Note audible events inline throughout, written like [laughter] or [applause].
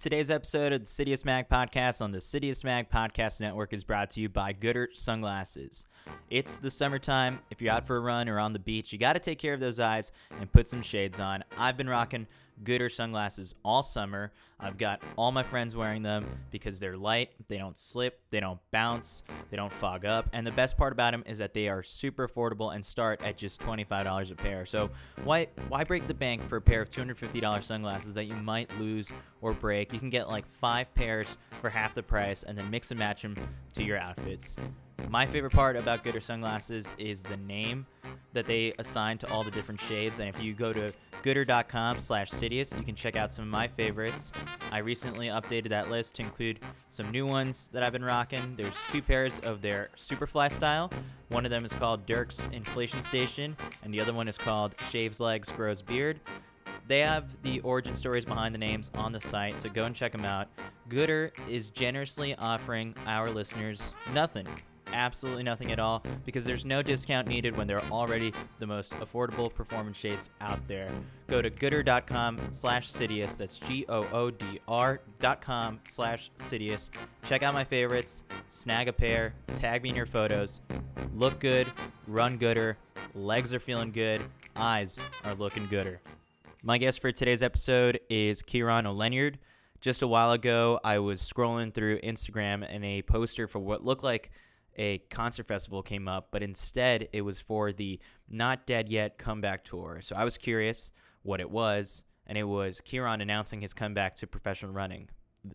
Today's episode of the Citius Mag podcast on the Citius Mag podcast network is brought to you by Goodr Sunglasses. It's the summertime. If you're out for a run or on the beach, you got to take care of those eyes and put some shades on. I've been rocking Goodr sunglasses all summer. I've got all my friends wearing them because they're light, they don't slip, they don't bounce, they don't fog up, and the best part about them is that they are super affordable and start at just $25 a pair. So why why break the bank for a pair of $250 sunglasses that you might lose or break? You can get like 5 pairs for half the price and then mix and match them to your outfits. My favorite part about Goodr sunglasses is the name that they assign to all the different shades. And if you go to goodr.com slash Citius, you can check out some of my favorites. I recently updated that list to include some new ones that I've been rocking. There's two pairs of their Superfly style. One of them is called Dirk's Inflation Station, and the other one is called Shaves Legs, Grows Beard. They have the origin stories behind the names on the site, so go and check them out. Goodr is generously offering our listeners nothing absolutely nothing at all because there's no discount needed when they're already the most affordable performance shades out there. Go to goodr.com slash Citius. That's G-O-O-D-R dot com slash Citius. Check out my favorites, snag a pair, tag me in your photos. Look good, run gooder, legs are feeling good, eyes are looking gooder. My guest for today's episode is Kieran Ó Lionáird. Just a while ago, I was scrolling through Instagram and a poster for what looked like a concert festival came up, but instead it was for the Not Dead Yet comeback tour. So I was curious what it was, and it was Kieran announcing his comeback to professional running.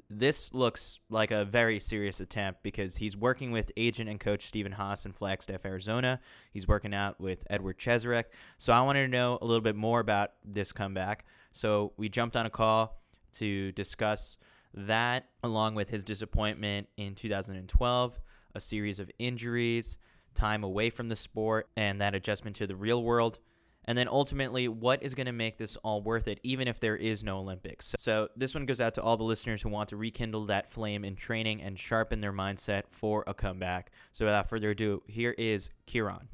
This looks like a very serious attempt because he's working with agent and coach Stephen Haas in Flagstaff, Arizona. He's working out with Edward Cheserek. So I wanted to know a little bit more about this comeback. So we jumped on a call to discuss that along with his disappointment in 2012 a series of injuries, time away from the sport, and that adjustment to the real world. And then ultimately, what is going to make this all worth it, even if there is no Olympics? So, this one goes out to all the listeners who want to rekindle that flame in training and sharpen their mindset for a comeback. So, without further ado, here is Kieran.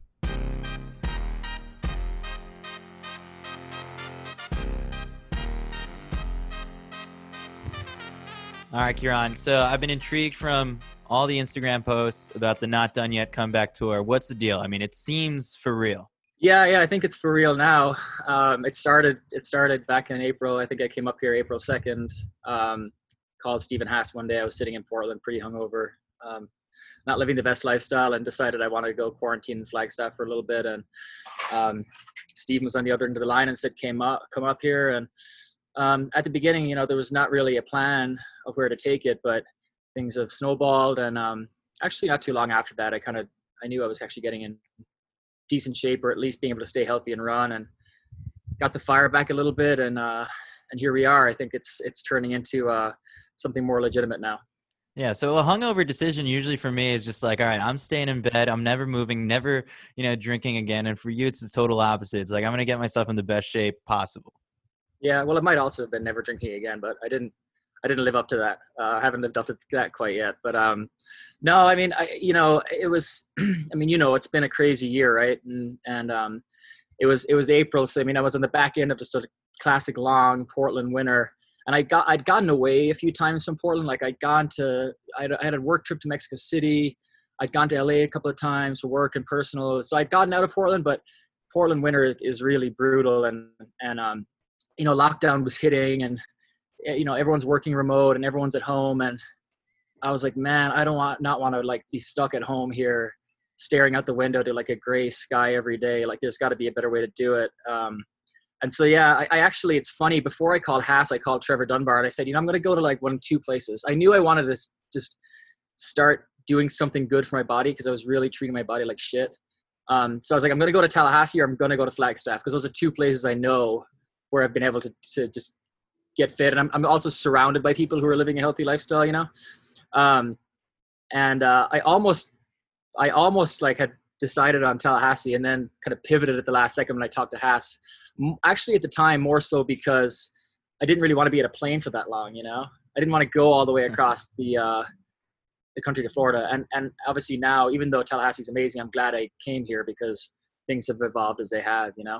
All right, Kieran. So, I've been intrigued from all the Instagram posts about the not done yet comeback tour. What's the deal? I mean, it seems for real. Yeah, yeah, I think it's for real now. Um, it started. It started back in April. I think I came up here April second. Um, called Stephen Haas one day. I was sitting in Portland, pretty hungover, um, not living the best lifestyle, and decided I wanted to go quarantine in Flagstaff for a little bit. And um, Stephen was on the other end of the line and said, "Came up, come up here." And um, at the beginning, you know, there was not really a plan of where to take it, but things have snowballed. And um, actually, not too long after that, I kind of I knew I was actually getting in decent shape, or at least being able to stay healthy and run, and got the fire back a little bit. And uh, and here we are. I think it's it's turning into uh, something more legitimate now. Yeah, so a hungover decision usually for me is just like, all right, I'm staying in bed, I'm never moving, never, you know, drinking again. And for you, it's the total opposite. It's like I'm gonna get myself in the best shape possible. Yeah, well, it might also have been never drinking again, but I didn't I didn't live up to that. Uh, I haven't lived up to that quite yet. But um, no, I mean, I, you know, it was. [clears throat] I mean, you know, it's been a crazy year, right? And and um, it was it was April, so I mean, I was on the back end of just a classic long Portland winter, and I got I'd gotten away a few times from Portland. Like I'd gone to I had, I had a work trip to Mexico City. I'd gone to LA a couple of times for work and personal. So I'd gotten out of Portland, but Portland winter is really brutal, and and um, you know, lockdown was hitting, and you know everyone's working remote and everyone's at home and i was like man i don't want not want to like be stuck at home here staring out the window to like a gray sky every day like there's got to be a better way to do it. Um, and so yeah I, I, actually it's funny before i called haas i called trevor dunbar and i said you know i'm going to go to like one of two places. I knew i wanted to just start doing something good for my body because i was really treating my body like shit. Um, so i was like i'm going to go to tallahassee or i'm going to go to flagstaff because those are two places i know where i've been able to, to just get fit. And I'm, I'm also surrounded by people who are living a healthy lifestyle, you know? Um, and uh, I almost, I almost like had decided on Tallahassee and then kind of pivoted at the last second when I talked to Haas. Actually, at the time, more so because I didn't really want to be at a plane for that long, you know? I didn't want to go all the way across [laughs] the, uh, the country to Florida. And, and obviously now, even though Tallahassee is amazing, I'm glad I came here because things have evolved as they have, you know?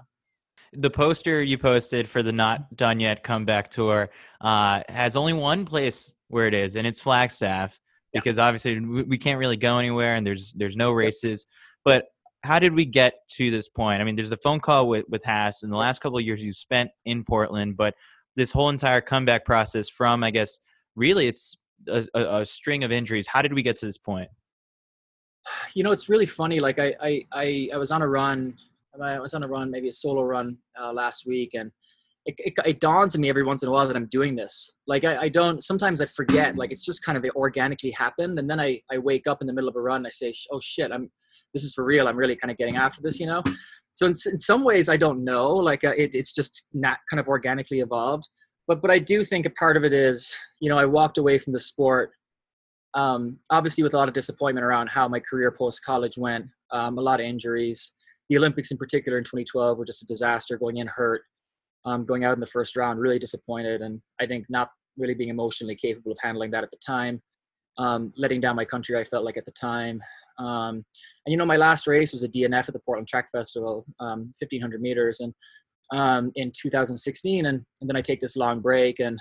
The poster you posted for the Not Done Yet comeback tour uh, has only one place where it is, and it's Flagstaff because yeah. obviously we can't really go anywhere and there's there's no races. But how did we get to this point? I mean, there's the phone call with with Haas in the last couple of years you spent in Portland, but this whole entire comeback process from I guess really it's a, a, a string of injuries. How did we get to this point? [sighs] You know, it's really funny. Like I I I, I was on a run. I was on a run, maybe a solo run uh, last week, and it, it, it, dawns on me every once in a while that I'm doing this. Like I, I, don't, sometimes I forget, like it's just kind of organically happened. And then I, I wake up in the middle of a run. And I say, oh shit, I'm, this is for real. I'm really kind of getting after this, you know? So in, in some ways I don't know, like uh, it, it's just not kind of organically evolved. But, but I do think a part of it is, you know, I walked away from the sport, um, obviously with a lot of disappointment around how my career post college went, um, a lot of injuries. The Olympics in particular in 2012 were just a disaster going in hurt um, going out in the first round, really disappointed, and I think not really being emotionally capable of handling that at the time. Um, letting down my country, I felt like at the time. Um, and you know, my last race was a DNF at the Portland Track Festival, 1500 um, meters, and um, in 2016, and, and then I take this long break, and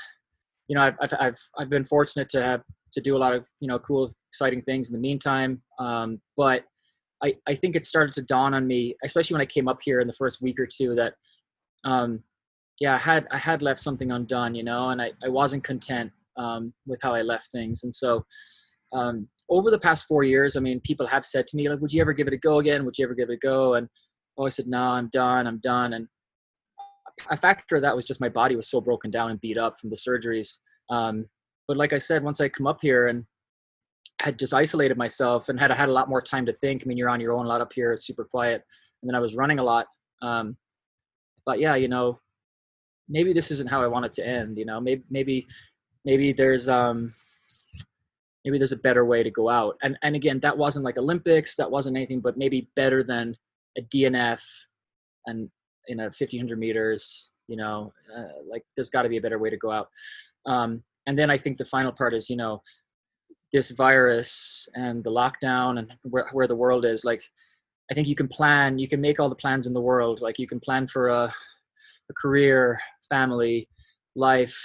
you know, I've, I've, I've, I've been fortunate to have to do a lot of you know cool, exciting things in the meantime. Um, but I, I think it started to dawn on me, especially when I came up here in the first week or two, that um, yeah, I had I had left something undone, you know, and I, I wasn't content um, with how I left things. And so um, over the past four years, I mean, people have said to me, like, would you ever give it a go again? Would you ever give it a go? And oh, I said, no, I'm done. I'm done. And a factor of that was just my body was so broken down and beat up from the surgeries. Um, but like I said, once I come up here and had just isolated myself and had had a lot more time to think. I mean, you're on your own a lot up here. It's super quiet. And then I was running a lot. Um, but yeah, you know, maybe this isn't how I want it to end. You know, maybe maybe maybe there's um maybe there's a better way to go out. And and again, that wasn't like Olympics, that wasn't anything, but maybe better than a DNF and in a 1500 meters. You know, uh, like there's got to be a better way to go out. Um, and then I think the final part is you know this virus and the lockdown and where, where the world is like i think you can plan you can make all the plans in the world. Like you can plan for a, a career family life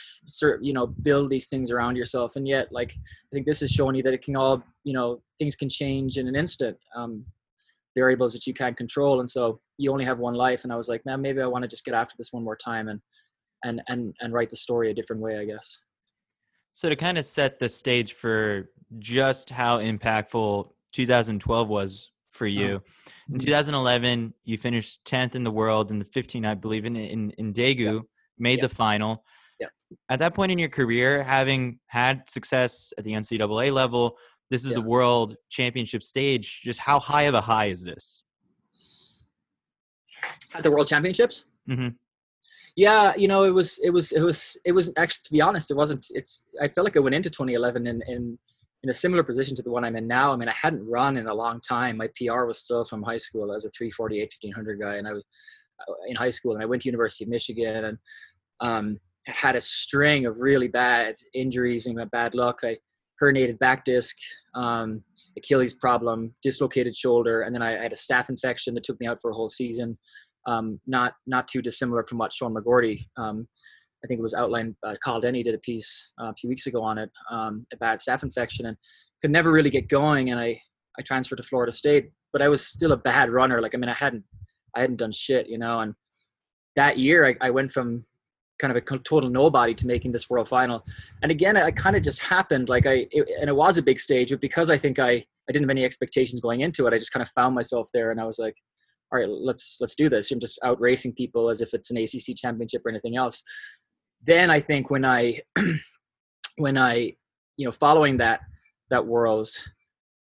you know build these things around yourself. And yet like i think this is showing you that it can all you know things can change in an instant. Um, variables that you can't control. And so you only have one life. And i was like man maybe i want to just get after this one more time and and and and write the story a different way i guess so to kind of set the stage for just how impactful 2012 was for you in mm-hmm. 2011 you finished 10th in the world in the 15 i believe in in, in daegu made the final. Yeah. At that point in your career, having had success at the NCAA level, this is yeah. the world championship stage. Just how high of a high is this? At the world championships? Mm-hmm. Yeah, you know, it was, it was, it was, it was actually, to be honest, it wasn't, it's, I felt like I went into 2011 in, in, in a similar position to the one I'm in now. I mean, I hadn't run in a long time. My PR was still from high school. I was a 348, 1500 guy. And I was, in high school, and I went to University of Michigan, and um, had a string of really bad injuries and bad luck. I herniated back disc, um, Achilles problem, dislocated shoulder, and then I had a staph infection that took me out for a whole season. Um, not not too dissimilar from what Sean McGorty, um, I think it was outlined. Uh, Kyle Denny did a piece uh, a few weeks ago on it, um, a bad staph infection, and could never really get going. And I I transferred to Florida State, but I was still a bad runner. Like I mean, I hadn't I hadn't done shit, you know. And that year, I, I went from kind of a total nobody to making this world final. And again, I kind of just happened. Like I, it, and it was a big stage, but because I think I, I didn't have any expectations going into it, I just kind of found myself there, and I was like, all right, let's let's do this. I'm just out racing people as if it's an ACC championship or anything else. Then I think when I, [clears throat] when I, you know, following that that worlds,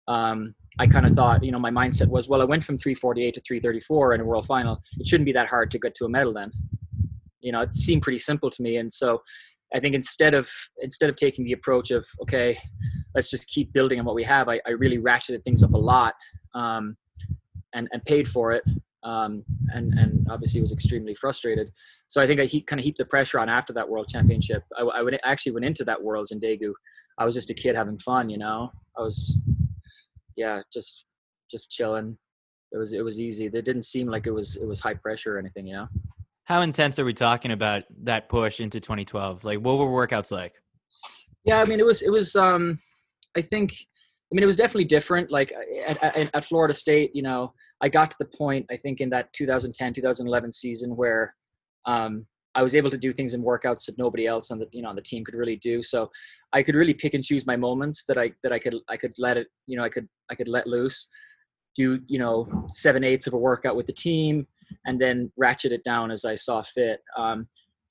um, I kind of thought, you know, my mindset was, well, I went from 348 to 334 in a world final. It shouldn't be that hard to get to a medal then. You know, it seemed pretty simple to me. And so I think instead of instead of taking the approach of, okay, let's just keep building on what we have, I, I really ratcheted things up a lot um, and, and paid for it. Um, and, and obviously was extremely frustrated. So I think I he, kind of heaped the pressure on after that world championship. I, I would actually went into that worlds in Daegu. I was just a kid having fun, you know, I was yeah, just just chilling. It was it was easy. It didn't seem like it was it was high pressure or anything, you know. How intense are we talking about that push into 2012? Like, what were workouts like? Yeah, I mean, it was it was. Um, I think, I mean, it was definitely different. Like at, at, at Florida State, you know, I got to the point I think in that 2010 2011 season where um, I was able to do things in workouts that nobody else on the you know on the team could really do. So I could really pick and choose my moments that I that I could I could let it you know I could I could let loose, do you know seven eighths of a workout with the team, and then ratchet it down as I saw fit. Um,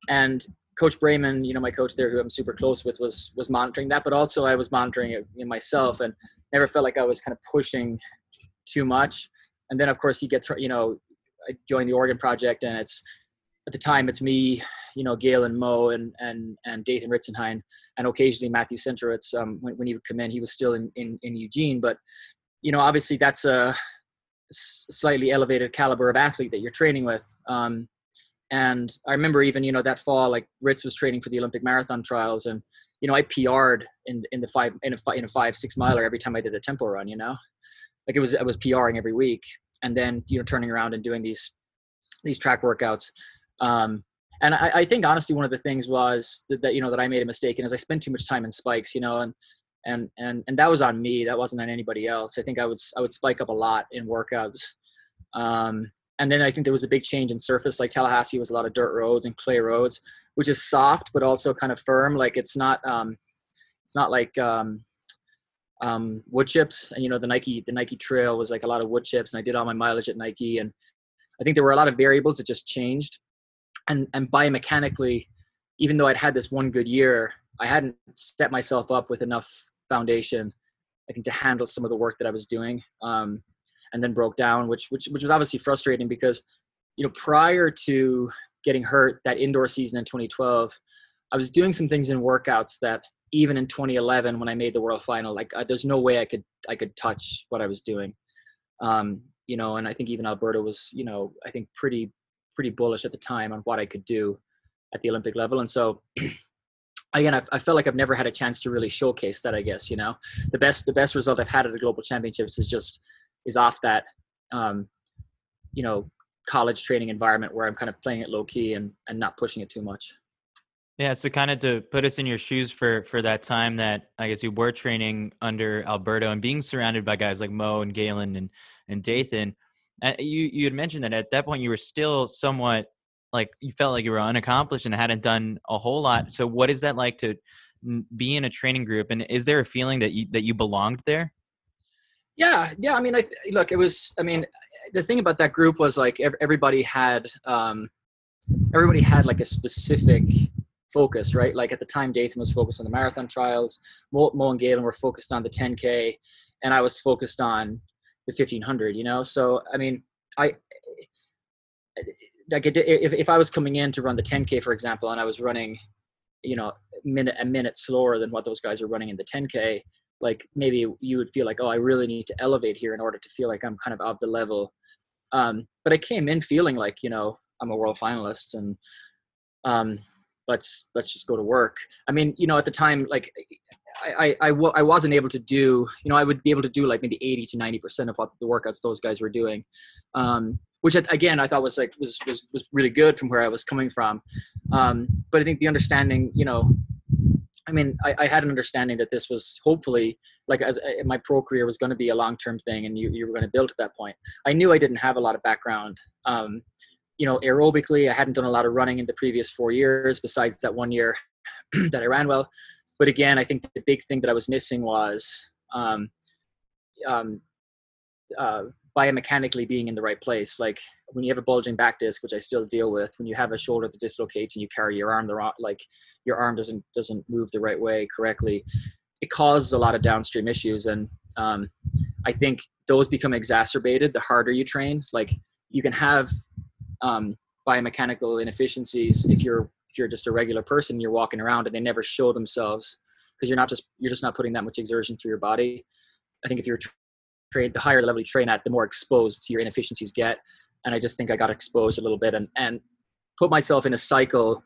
and Coach Braman, you know, my coach there, who I'm super close with, was was monitoring that, but also I was monitoring it myself, and never felt like I was kind of pushing too much. And then, of course, he gets you know, I joined the Oregon Project, and it's at the time it's me, you know, Galen and Mo and and and Dathan Ritzenhein, and occasionally Matthew Centrowitz. Um, when, when he would come in, he was still in, in in Eugene, but you know, obviously that's a slightly elevated caliber of athlete that you're training with. Um, and I remember even you know that fall, like Ritz was training for the Olympic marathon trials, and you know I PR'd in in the five in a in a five six miler every time I did a tempo run. You know, like it was I was PRing every week, and then you know turning around and doing these these track workouts. Um, and I, I, think honestly, one of the things was that, that, you know that I made a mistake in is I spent too much time in spikes, you know, and and and and that was on me. That wasn't on anybody else. I think I would I would spike up a lot in workouts. Um, and then I think there was a big change in surface. Like Tallahassee was a lot of dirt roads and clay roads, which is soft but also kind of firm. Like it's not um, it's not like um, um, wood chips. And you know the Nike the Nike Trail was like a lot of wood chips, and I did all my mileage at Nike, and I think there were a lot of variables that just changed and and biomechanically, even though I'd had this one good year, I hadn't set myself up with enough foundation, I think, to handle some of the work that I was doing. Um, and then broke down, which which which was obviously frustrating because, you know, prior to getting hurt that indoor season in 2012, I was doing some things in workouts that even in 2011 when I made the world final, like uh, there's no way I could I could touch what I was doing. Um, you know, and I think even Alberto was, you know, I think pretty pretty bullish at the time on what I could do at the Olympic level. And so [clears throat] again, I, I felt like I've never had a chance to really showcase that, I guess, you know, the best, the best result I've had at the global championships is just, is off that, um, you know, college training environment where I'm kind of playing it low key and, and not pushing it too much. Yeah, so kind of to put us in your shoes for for that time that I guess you were training under Alberto and being surrounded by guys like Mo and Galen and and Dathan, and you you had mentioned that at that point you were still somewhat like you felt like you were unaccomplished and hadn't done a whole lot. So what is that like to be in a training group? And is there a feeling that you that you belonged there? Yeah, yeah. I mean, I look. It was. I mean, the thing about that group was like everybody had um, everybody had like a specific focus, right? Like at the time, Dathan was focused on the marathon trials. Mo, Mo and Galen were focused on the 10K, and I was focused on the 1500 you know so i mean i like if, if i was coming in to run the 10k for example and i was running you know minute a minute slower than what those guys are running in the 10k like maybe you would feel like oh i really need to elevate here in order to feel like i'm kind of of the level um, but i came in feeling like you know i'm a world finalist and um, let's let's just go to work i mean you know at the time like I, I, I, w- I wasn't able to do, you know, I would be able to do like maybe 80 to 90% of what the workouts those guys were doing. Um, which again, I thought was like, was, was, was really good from where I was coming from. Um, but I think the understanding, you know, I mean, I, I had an understanding that this was hopefully like as uh, my pro career was going to be a long-term thing and you, you were going to build to that point. I knew I didn't have a lot of background. Um, you know, aerobically, I hadn't done a lot of running in the previous four years besides that one year [clears throat] that I ran well but again, I think the big thing that I was missing was um, um, uh, biomechanically being in the right place. Like when you have a bulging back disc, which I still deal with, when you have a shoulder that dislocates and you carry your arm the wrong, like your arm doesn't doesn't move the right way correctly, it causes a lot of downstream issues. And um, I think those become exacerbated the harder you train. Like you can have um, biomechanical inefficiencies if you're if you're just a regular person you're walking around and they never show themselves because you're not just you're just not putting that much exertion through your body. I think if you're trained the higher level you train at the more exposed your inefficiencies get and i just think i got exposed a little bit and and put myself in a cycle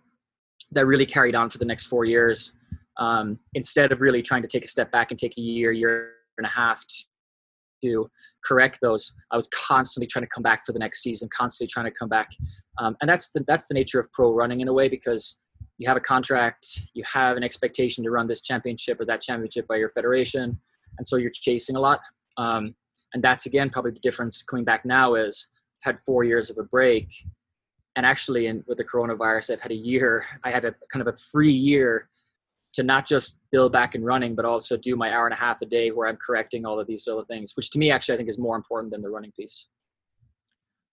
that really carried on for the next four years um, instead of really trying to take a step back and take a year year and a half to correct those, I was constantly trying to come back for the next season, constantly trying to come back. Um, and that's the, that's the nature of pro running in a way because you have a contract, you have an expectation to run this championship or that championship by your federation, and so you're chasing a lot. Um, and that's again probably the difference coming back now is I've had four years of a break, and actually, in, with the coronavirus, I've had a year. I had a kind of a free year to not just build back and running, but also do my hour and a half a day where I'm correcting all of these little things, which to me actually I think is more important than the running piece.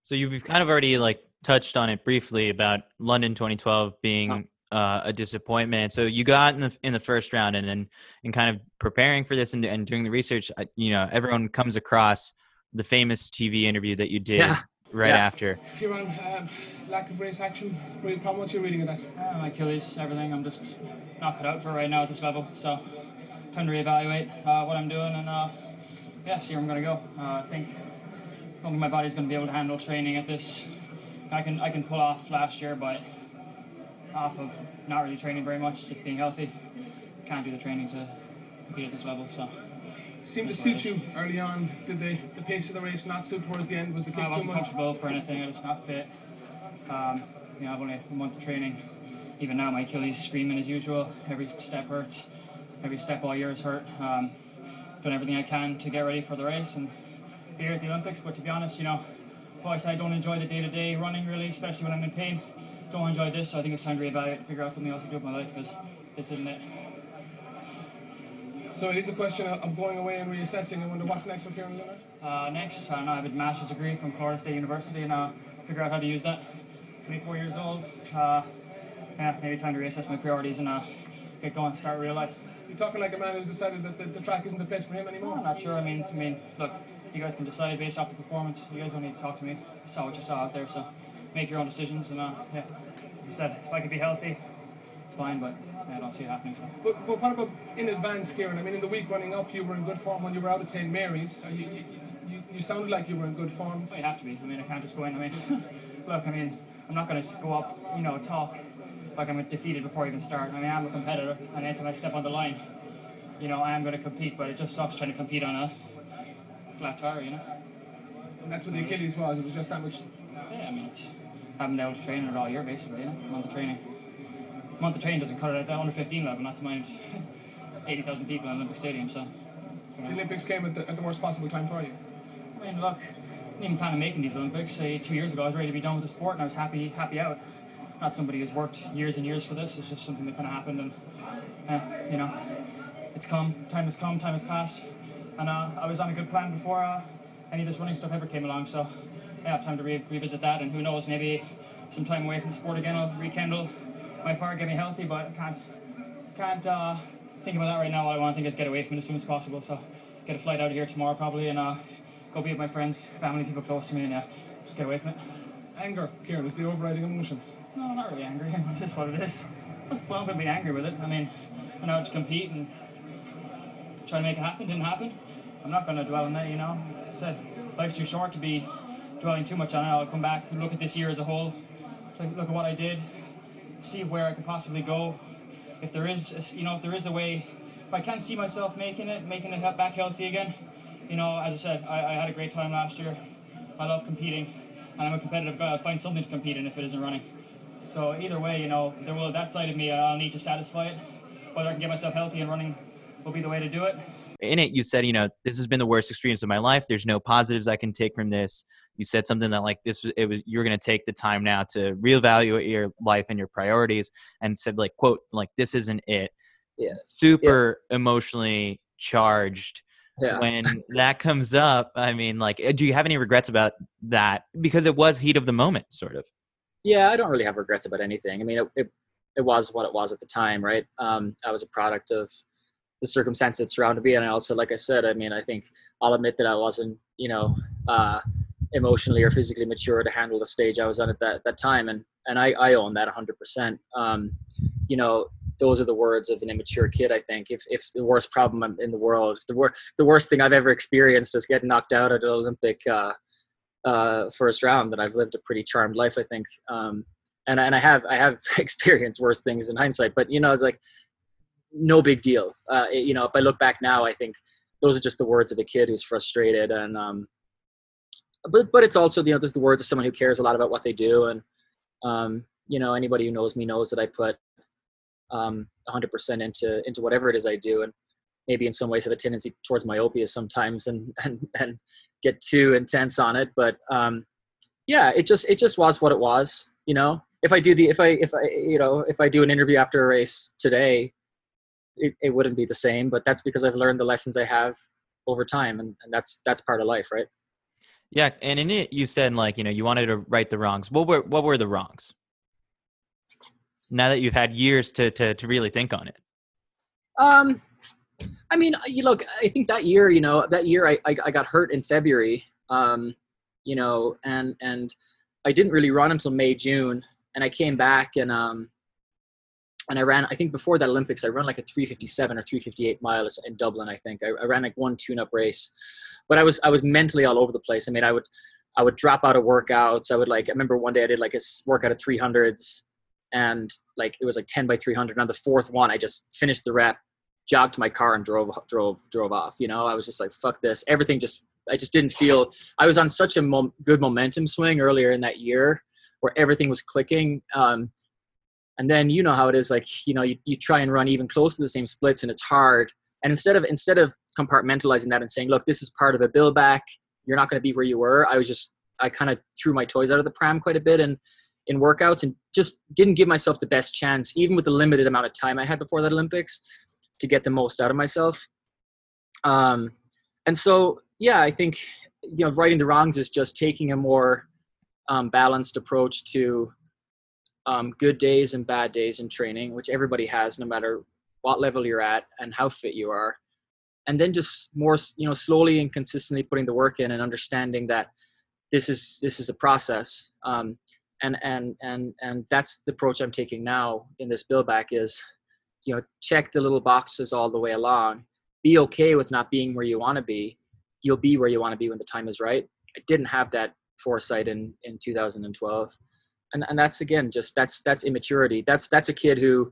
So you've kind of already like touched on it briefly about London 2012 being oh. uh, a disappointment. So you got in the in the first round, and then in kind of preparing for this and, and doing the research, you know, everyone comes across the famous TV interview that you did yeah. Right yeah. after. Kieran, um, lack of race action, real problem. What's your reading of that? Uh, my Achilles, everything. I'm just not cut out for right now at this level. So time to reevaluate uh, what I'm doing and uh, yeah, see where I'm gonna go. Uh, I think I don't think my body's gonna be able to handle training at this. I can I can pull off last year, but off of not really training very much, just being healthy. Can't do the training to compete at this level. So seemed to suit you early on. Did the, the pace of the race not suit towards the end? Was the kick I wasn't too much? comfortable for anything. I was not fit. Um, you know, I've only had a month of training. Even now, my Achilles screaming as usual. Every step hurts. Every step all year is hurt. Um, done everything I can to get ready for the race and be here at the Olympics. But to be honest, you know, said I don't enjoy the day-to-day running really, especially when I'm in pain. Don't enjoy this, so I think it's time to reevaluate, figure out something else to do with my life because this isn't it. So it is a question of going away and reassessing. I wonder what's next for Kieran Leonard? Uh, next, I, know, I have a master's degree from Florida State University and uh, figure out how to use that. 24 years old. Uh, yeah, maybe time to reassess my priorities and uh, get going, start real life. You're talking like a man who's decided that the, the track isn't the place for him anymore. I'm not sure. I mean, I mean, look, you guys can decide based off the performance. You guys don't need to talk to me. You saw what you saw out there, so make your own decisions. And uh, yeah, as I said, if I could be healthy, it's fine. But yeah, I don't see it happening. But, but what about in advance, Kieran? I mean, in the week running up, you were in good form when you were out at St Mary's. You, you, you, you sounded like you were in good form. Well, you have to be. I mean, I can't just go in. I mean, [laughs] look, I mean. I'm not going to go up, you know, talk like I'm defeated before I even start. I mean, I'm a competitor, and anytime I step on the line, you know, I am going to compete, but it just sucks trying to compete on a flat tire, you know. And that's what the Achilles was. It was just that much. Yeah, I mean, it's, I haven't been able to train it all year, basically, you know, month of training. Of training doesn't cut it at the under 15 level, not to mind [laughs] 80,000 people in Olympic Stadium, so. The Olympics came at the, at the worst possible time for you. I mean, look, I didn't even plan on making these Olympics. Say two years ago, I was ready to be done with the sport, and I was happy, happy out. Not somebody who's worked years and years for this. It's just something that kind of happened, and uh, you know, it's come. Time has come. Time has passed, and uh, I was on a good plan before uh, any of this running stuff ever came along. So, yeah, time to re- revisit that, and who knows, maybe some time away from the sport again, I'll rekindle my fire, get me healthy. But I can't, can't uh, think about that right now. All I want to think is get away from it as soon as possible. So, get a flight out of here tomorrow probably, and uh, go be with my friends, family, people close to me, and yeah, just get away from it. Anger, Kieran, is the overriding emotion. No, not really angry. [laughs] It's just what it is. I was blown to be angry with it. I mean, I know to compete and try to make it happen. Didn't happen. I'm not going to dwell on that, you know. I said life's too short to be dwelling too much on it. I'll come back, look at this year as a whole, look at what I did, see where I could possibly go. If there is, you know, if there is a way, if I can't see myself making it, making it back healthy again, you know, as I said, I, I had a great time last year. I love competing, and I'm a competitive guy. I'll find something to compete in if it isn't running. So either way, you know, there will that side of me. I'll need to satisfy it. Whether I can get myself healthy and running will be the way to do it. In it, you said, you know, this has been the worst experience of my life. There's no positives I can take from this. You said something that like this was it was you're going to take the time now to reevaluate your life and your priorities, and said like quote like this isn't it. Yeah. Super yeah. emotionally charged yeah. when that comes up i mean like eh, do you have any regrets about that because it was heat of the moment sort of yeah i don't really have regrets about anything i mean it, it, it was what it was at the time right um, i was a product of the circumstances that surrounded me and I also like i said i mean i think i'll admit that i wasn't you know uh, emotionally or physically mature to handle the stage i was on at that, that time and and i, I own that 100% um, you know those are the words of an immature kid. I think if if the worst problem in the world, the worst the worst thing I've ever experienced is getting knocked out at an Olympic uh, uh, first round, that I've lived a pretty charmed life. I think, um, and and I have I have [laughs] experienced worse things in hindsight. But you know, it's like no big deal. Uh, it, you know, if I look back now, I think those are just the words of a kid who's frustrated and um, but but it's also you know the words of someone who cares a lot about what they do. And um, you know anybody who knows me knows that I put um, 100% into into whatever it is I do. And maybe in some ways have a tendency towards myopia sometimes and [laughs] and and get too intense on it. But um, yeah it just it just was what it was you know? If I do the if I if I you know if I do an interview after a race today it, it wouldn't be the same. But that's because I've learned the lessons I have over time. And, and that's that's part of life right Yeah, and in it you said like you know you wanted to right the wrongs. What were what were the wrongs? Now that you've had years to to to really think on it. Um, I mean, you look. I think that year, you know, that year I I, I got hurt in February. Um, you know, and and I didn't really run until May June, and I came back and um and I ran. I think before that Olympics, I ran like a 357 or 358 miles in Dublin. I think I, I ran like one tune-up race, but I was I was mentally all over the place. I mean, I would I would drop out of workouts. I would like. I remember one day I did like a workout of 300s, and like it was like 10 by 300. On the fourth one, I just finished the rep, jogged to my car, and drove drove drove off. You know, I was just like, fuck this. Everything just I just didn't feel. I was on such a mom, good momentum swing earlier in that year, where everything was clicking. Um, and then you know how it is like you know you, you try and run even close to the same splits and it's hard. And instead of instead of compartmentalizing that and saying look this is part of a bill back. You're not going to be where you were. I was just i kind of threw my toys out of the pram quite a bit and in workouts and just didn't give myself the best chance even with the limited amount of time i had before that olympics to get the most out of myself. Um, and so yeah i think you know righting the wrongs is just taking a more um, balanced approach to um, good days and bad days in training, which everybody has, no matter what level you're at and how fit you are, and then just more, you know, slowly and consistently putting the work in and understanding that this is this is a process, um, and and and and that's the approach I'm taking now in this build back is, you know, check the little boxes all the way along. Be okay with not being where you want to be. You'll be where you want to be when the time is right. I didn't have that foresight in in 2012 and and that's again just that's that's immaturity. That's that's a kid who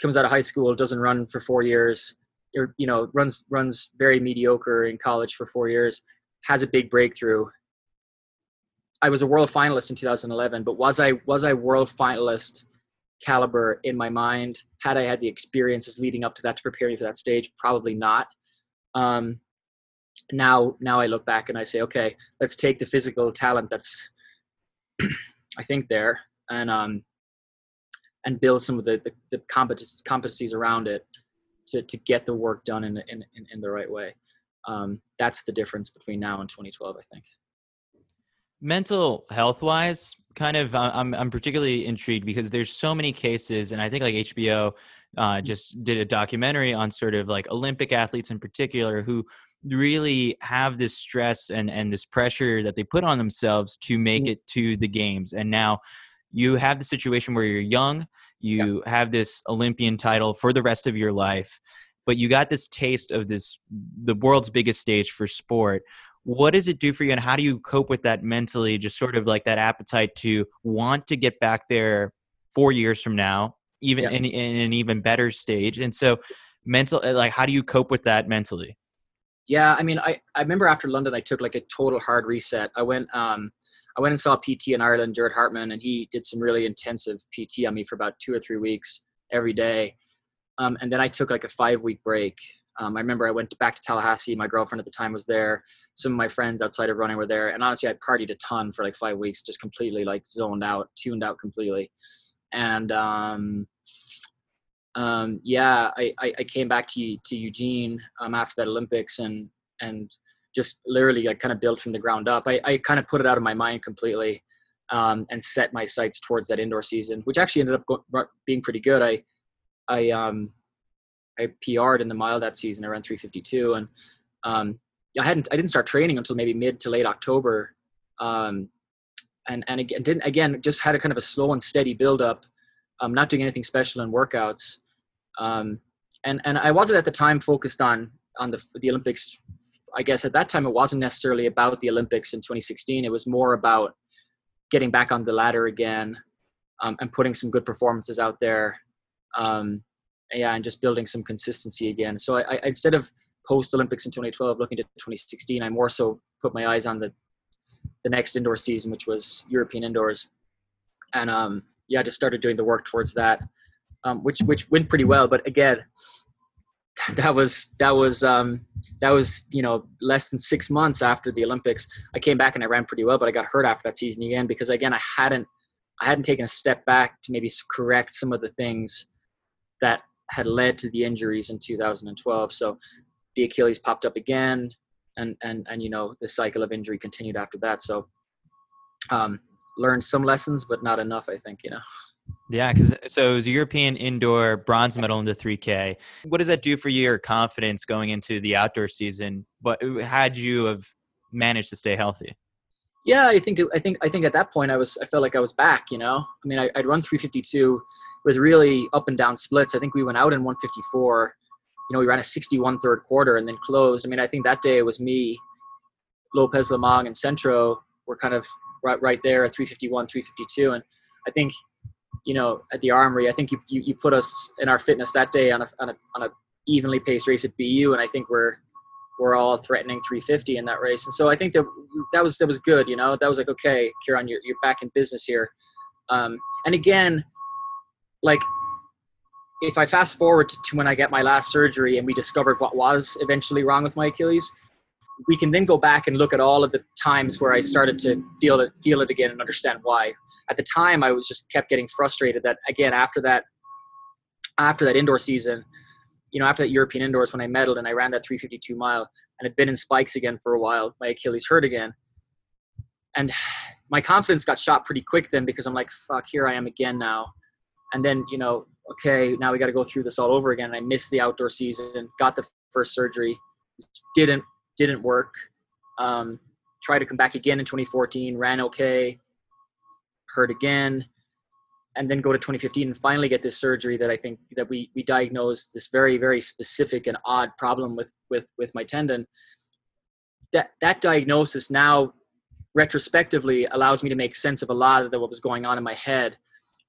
comes out of high school, doesn't run for four years, or you know runs runs very mediocre in college for four years, has a big breakthrough. I was a world finalist in 2011, but was I was I world finalist caliber in my mind? Had I had the experiences leading up to that to prepare me for that stage? Probably not. Um, now now I look back and I say, okay, let's take the physical talent that's I think there and um and build some of the the, the competencies around it to to get the work done in in in, the right way. Um, that's the difference between now and 2012, I think. mental health wise kind of uh, i'm i'm particularly intrigued because there's so many cases and i think like hbo uh, just did a documentary on sort of like olympic athletes in particular who really have this stress and and this pressure that they put on themselves to make Mm. it to the games and now you have the situation where you're young you have this olympian title for the rest of your life but you got this taste of this the world's biggest stage for sport what does it do for you and how do you cope with that mentally just sort of like that appetite to want to get back there four years from now even Yeah. in, in an even better stage and so mental uh, like how do you cope with that mentally Yeah, I mean, I, I remember after London, I took like a total hard reset. I went um, I went and saw PT in Ireland, Gerard Hartmann, and he did some really intensive PT on me for about two or three weeks every day. Um, and then I took like a five week break. Um, I remember I went back to Tallahassee. My girlfriend at the time was there. Some of my friends outside of running were there, and honestly, I partied a ton for like five weeks, just completely like zoned out, tuned out completely. And um, um, yeah, I, I, I came back to to Eugene um, after that Olympics and and just literally like kind of built from the ground up. I, I kind of put it out of my mind completely um, and set my sights towards that indoor season, which actually ended up go- being pretty good. I I um I PR'd in the mile that season. I ran 352 and um, I hadn't I didn't start training until maybe mid to late October. Um, and and again didn't again just had a kind of a slow and steady build up. Um, not doing anything special in workouts. Um, and and I wasn't at the time focused on on the the Olympics. I guess at that time it wasn't necessarily about the Olympics in 2016. It was more about getting back on the ladder again um, and putting some good performances out there. Um, yeah, and just building some consistency again. So I, I instead of post Olympics in 2012, looking to 2016, I more so put my eyes on the the next indoor season, which was European indoors, and um, yeah, I just started doing the work towards that, um, which which went pretty well. But again, [laughs] that was that was um, that was you know less than six months after the Olympics. I came back and I ran pretty well, but I got hurt after that season again because again I hadn't I hadn't taken a step back to maybe correct some of the things that had led to the injuries in 2012. So the Achilles popped up again, and and and you know the cycle of injury continued after that. So um, learned some lessons, but not enough. I think you know. Yeah, because so it was a European indoor bronze medal in the 3K. What does that do for your confidence going into the outdoor season? But had you have managed to stay healthy? Yeah, I think I think I think at that point I was I felt like I was back. You know, I mean I, would run 352 with really up and down splits. I think we went out in 154. You know, we ran a 61 third quarter and then closed. I mean, I think that day it was me, Lopez Lomong, and Centro were kind of right right there at 351, 352, and I think you know, at the Armory. I think you, you, you put us in our fitness that day on a, on a, on a evenly paced race at BU. And I think we're, we're all threatening 350 in that race. And so I think that that was, that was good. You know, that was like, okay, Kieran, you're, you're back in business here. Um, and again, like if I fast forward to, to when I get my last surgery and we discovered what was eventually wrong with my Achilles, we can then go back and look at all of the times where I started to feel it, feel it again and understand why at the time I was just kept getting frustrated that again after that after that indoor season, you know, after that European indoors when I medaled and I ran that 352 mile and had been in spikes again for a while, my Achilles hurt again. And my confidence got shot pretty quick then because I'm like, fuck, here I am again now. And then, you know, okay, now we got to go through this all over again. And I missed the outdoor season, got the first surgery, didn't didn't work. Um, tried to come back again in 2014, ran okay, hurt again, and then go to 2015 and finally get this surgery that I think that we we diagnosed this very very specific and odd problem with with with my tendon. That that diagnosis now retrospectively allows me to make sense of a lot of what was going on in my head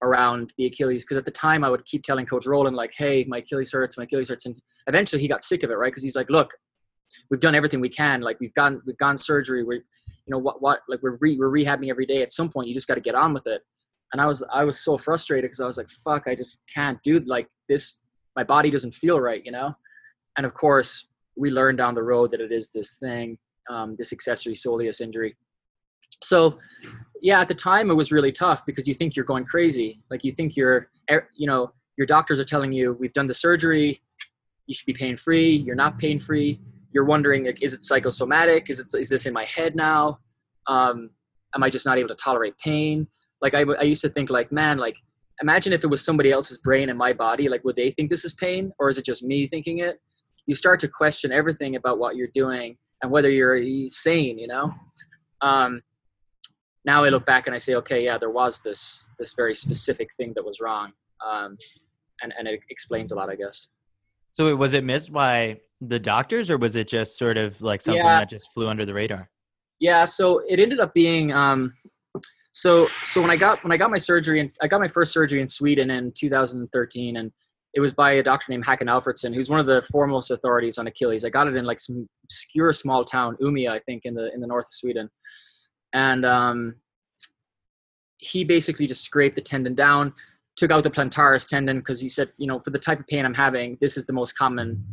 around the Achilles because at the time I would keep telling Coach Roland like, "Hey, my Achilles hurts, my Achilles hurts," and eventually he got sick of it, right? Because he's like, "Look, we've done everything we can. Like we've gone we've gone surgery. We you know what what like we're re, we're rehabbing every day. At some point you just got to get on with it. And i was i was so frustrated because i was like fuck i just can't do like this my body doesn't feel right you know? And of course we learned down the road that it is this thing um, this accessory soleus injury. So yeah at the time it was really tough because you think you're going crazy. Like you think you're you know your doctors are telling you we've done the surgery. You should be pain free you're not pain free you're wondering like is it psychosomatic? Is it is this in my head now? Um, am i just not able to tolerate pain? Like I, I used to think like man like imagine if it was somebody else's brain in my body like would they think this is pain or is it just me thinking it? You start to question everything about what you're doing and whether you're sane you know? Um, now i look back and i say okay yeah there was this this very specific thing that was wrong. Um, and and it explains a lot i guess. So was it missed by the doctors, or was it just sort of like something yeah. that just flew under the radar? Yeah, so it ended up being um, so so when I got when I got my surgery and I got my first surgery in Sweden in 2013, and it was by a doctor named Hakan Alfredson, who's one of the foremost authorities on Achilles. I got it in like some obscure small town, Umeå, I think, in the in the north of Sweden, and um, he basically just scraped the tendon down, took out the plantaris tendon because he said, you know, for the type of pain I'm having, this is the most common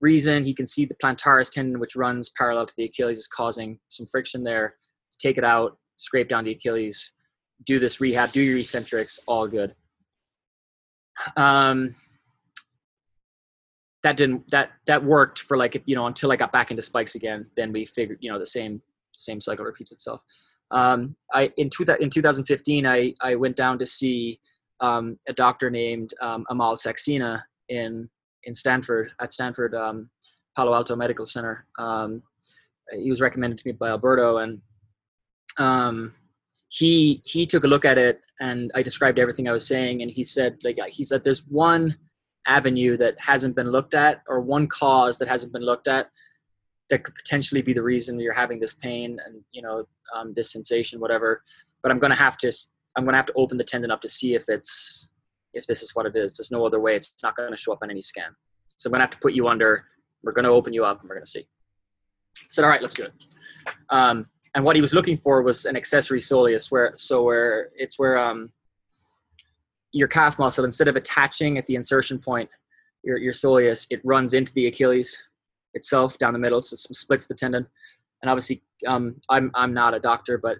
reason. He can see the plantaris tendon, which runs parallel to the Achilles, is causing some friction there. Take it out, scrape down the Achilles, do this rehab, do your eccentrics, all good. Um, that didn't that that worked for like you know until I got back into spikes again. Then we figured you know the same same cycle repeats itself. Um, I in two, in 2015 I I went down to see um, a doctor named um, Amol Saxena in in Stanford at Stanford um, Palo Alto Medical Center. Um, he was recommended to me by Alberto, and um, he he took a look at it, and I described everything I was saying, and he said like he said there's one avenue that hasn't been looked at, or one cause that hasn't been looked at that could potentially be the reason you're having this pain and you know um, this sensation, whatever. But I'm to have to I'm to have to open the tendon up to see if it's if this is what it is. There's no other way. It's not going to show up on any scan. So I'm going to have to put you under We're going to open you up and we're going to see. I said, all right, let's do it. Um, and what he was looking for was an accessory soleus, where so where it's where um, your calf muscle instead of attaching at the insertion point, your your soleus, it runs into the Achilles itself down the middle, so it splits the tendon. And obviously, um, I'm I'm not a doctor, but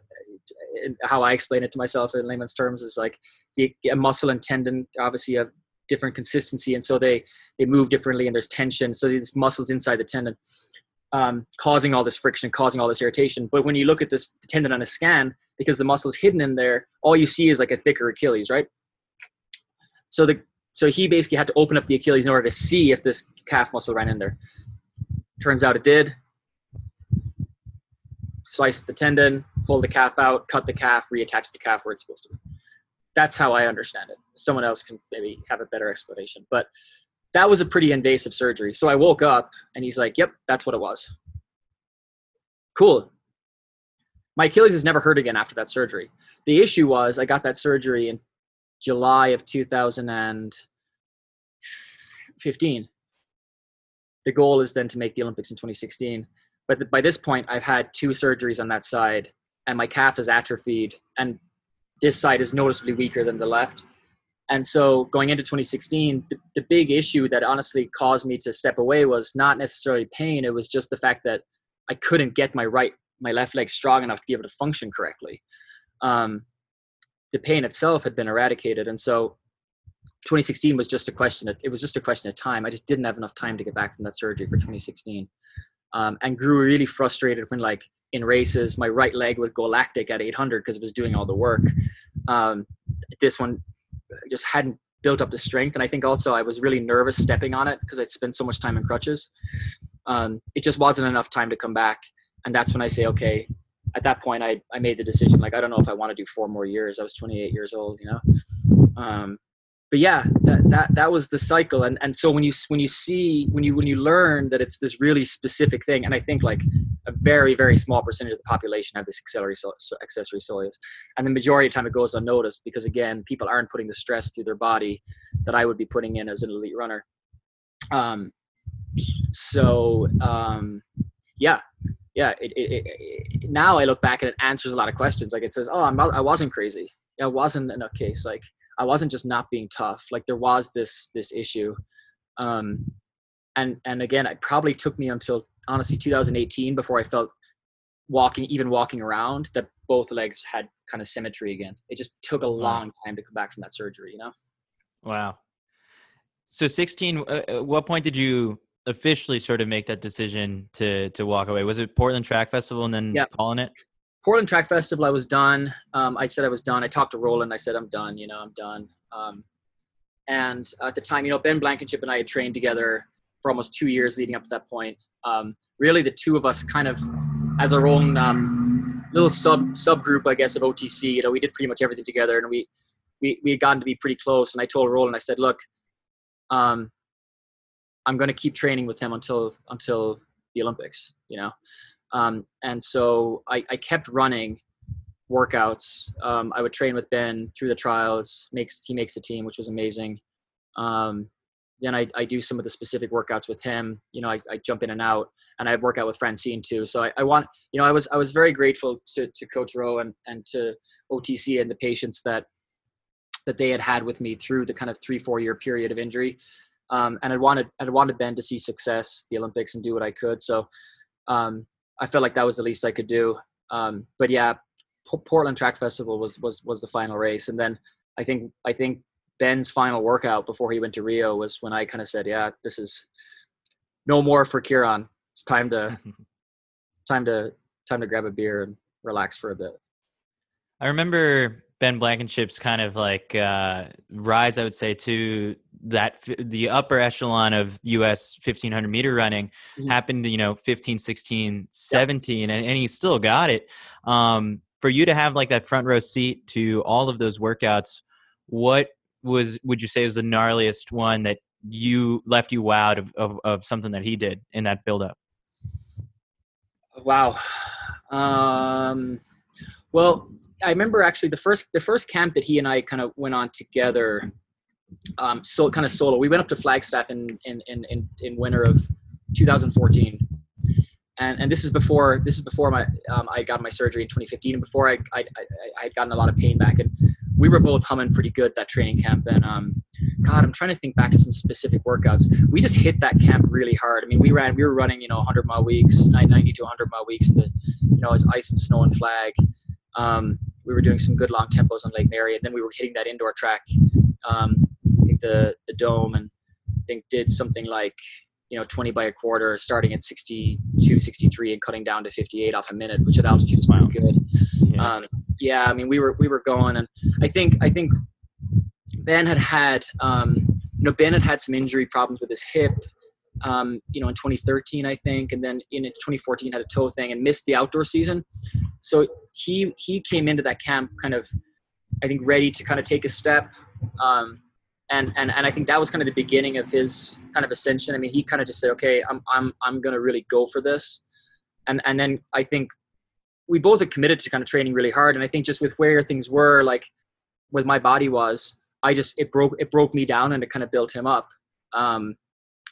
how I explain it to myself in layman's terms is like a muscle and tendon obviously have different consistency, and so they they move differently, and there's tension. So these muscles inside the tendon um, causing all this friction, causing all this irritation. But when you look at this tendon on a scan, because the muscle is hidden in there, all you see is like a thicker Achilles, right? So the so he basically had to open up the Achilles in order to see if this calf muscle ran in there. Turns out it did. Slice the tendon, pull the calf out, cut the calf, reattach the calf where it's supposed to be. That's how I understand it. Someone else can maybe have a better explanation. But that was a pretty invasive surgery. So I woke up and he's like, Yep, that's what it was. Cool. My Achilles has never hurt again after that surgery. The issue was I got that surgery in July of 2015. The goal is then to make the Olympics in 2016. But by this point, I've had two surgeries on that side, and my calf is atrophied, and this side is noticeably weaker than the left. And so going into 2016, the, the big issue that honestly caused me to step away was not necessarily pain. It was just the fact that I couldn't get my right, my left leg strong enough to be able to function correctly. Um, the pain itself had been eradicated. And so 2016 was just a question. Of, it was just a question of time. I just didn't have enough time to get back from that surgery for 2016, um, and grew really frustrated when like in races, my right leg would go lactic at 800 because it was doing all the work. Um, this one just hadn't built up the strength. And I think also I was really nervous stepping on it because I'd spent so much time in crutches. Um, it just wasn't enough time to come back. And that's when I say, okay, at that point, I, I made the decision, like, I don't know if I want to do four more years. I was 28 years old, you know? Um, but yeah, that, that, that was the cycle. And, and so when you, when you see, when you, when you learn that it's this really specific thing, and I think like a very, very small percentage of the population have this accessory, accessory soleus. And the majority of the time it goes unnoticed because again, people aren't putting the stress through their body that I would be putting in as an elite runner. Um, so, um, yeah, yeah. It, it, it, now I look back and it answers a lot of questions. Like it says, "Oh, I'm not, I wasn't crazy. I wasn't in a case like I wasn't just not being tough. Like there was this this issue, um, and and again, it probably took me until honestly 2018 before I felt walking even walking around that both legs had kind of symmetry again. It just took a long time to come back from that surgery. You know. Wow. So 16. Uh, at what point did you officially sort of make that decision to to walk away? Was it Portland Track Festival and then calling it? Portland Track Festival, I was done. Um, I said I was done. I talked to Rowland. I said I'm done. You know, I'm done. Um, and at the time, you know, Ben Blankenship and I had trained together for almost two years leading up to that point. Um, really, the two of us kind of, as our own um, little sub subgroup, I guess, of OTC. You know, we did pretty much everything together, and we we we had gotten to be pretty close. And I told Rowland, I said, look, um, I'm going to keep training with him until until the Olympics. You know, um, and so I, I, kept running workouts. Um, I would train with Ben through the trials. Makes he makes the team, which was amazing. Um, then I, I do some of the specific workouts with him. You know, I, I jump in and out, and I work out with Francine too. So I, I want, you know, I was I was very grateful to, to Coach Rowe and and to OTC and the patients that that they had had with me through the kind of three four year period of injury. Um, and I wanted I wanted Ben to see success, the Olympics, and do what I could. So um, I felt like that was the least I could do. Um, but yeah, P- Portland Track Festival was was was the final race, and then I think I think Ben's final workout before he went to Rio was when I kind of said, "Yeah, this is no more for Ciarán. It's time to [laughs] time to time to grab a beer and relax for a bit." I remember Ben Blankenship's kind of like uh, rise, I would say, to that the upper echelon of US 1500 meter running mm-hmm. happened, you know, 15, 16, 17, yep. and, and he still got it. Um, for you to have like that front row seat to all of those workouts, what was, would you say was the gnarliest one that you left you wowed of, of, of something that he did in that build up? Wow. Um, well, I remember actually the first the first camp that he and I kind of went on together, um, so kind of solo. We went up to Flagstaff in in in in, in winter of 2014 and and this is before this is before my um, I got my surgery in 2015 and before I, I I had gotten a lot of pain back and we were both humming pretty good that training camp and um God I'm trying to think back to some specific workouts. We just hit that camp really hard. I mean we ran we were running you know 100 mile weeks 90 to 100 mile weeks the you know it's ice and snow and flag. Um, we were doing some good long tempos on Lake Mary and then we were hitting that indoor track um, I think the the dome and I think did something like you know 20 by a quarter starting at 62 63 and cutting down to 58 off a minute which at altitude is pretty good. Yeah. Um, yeah i mean we were we were going and i think i think ben had had um, you know ben had had some injury problems with his hip um, you know in 2013 i think and then in 2014 had a toe thing and missed the outdoor season. So he he came into that camp kind of i think ready to kind of take a step um, and and and I think that was kind of the beginning of his kind of ascension. I mean, he kind of just said, "Okay, I'm I'm I'm going to really go for this," and and then I think we both had committed to kind of training really hard. And I think just with where things were, like with my body was, I just it broke it broke me down and it kind of built him up. Um,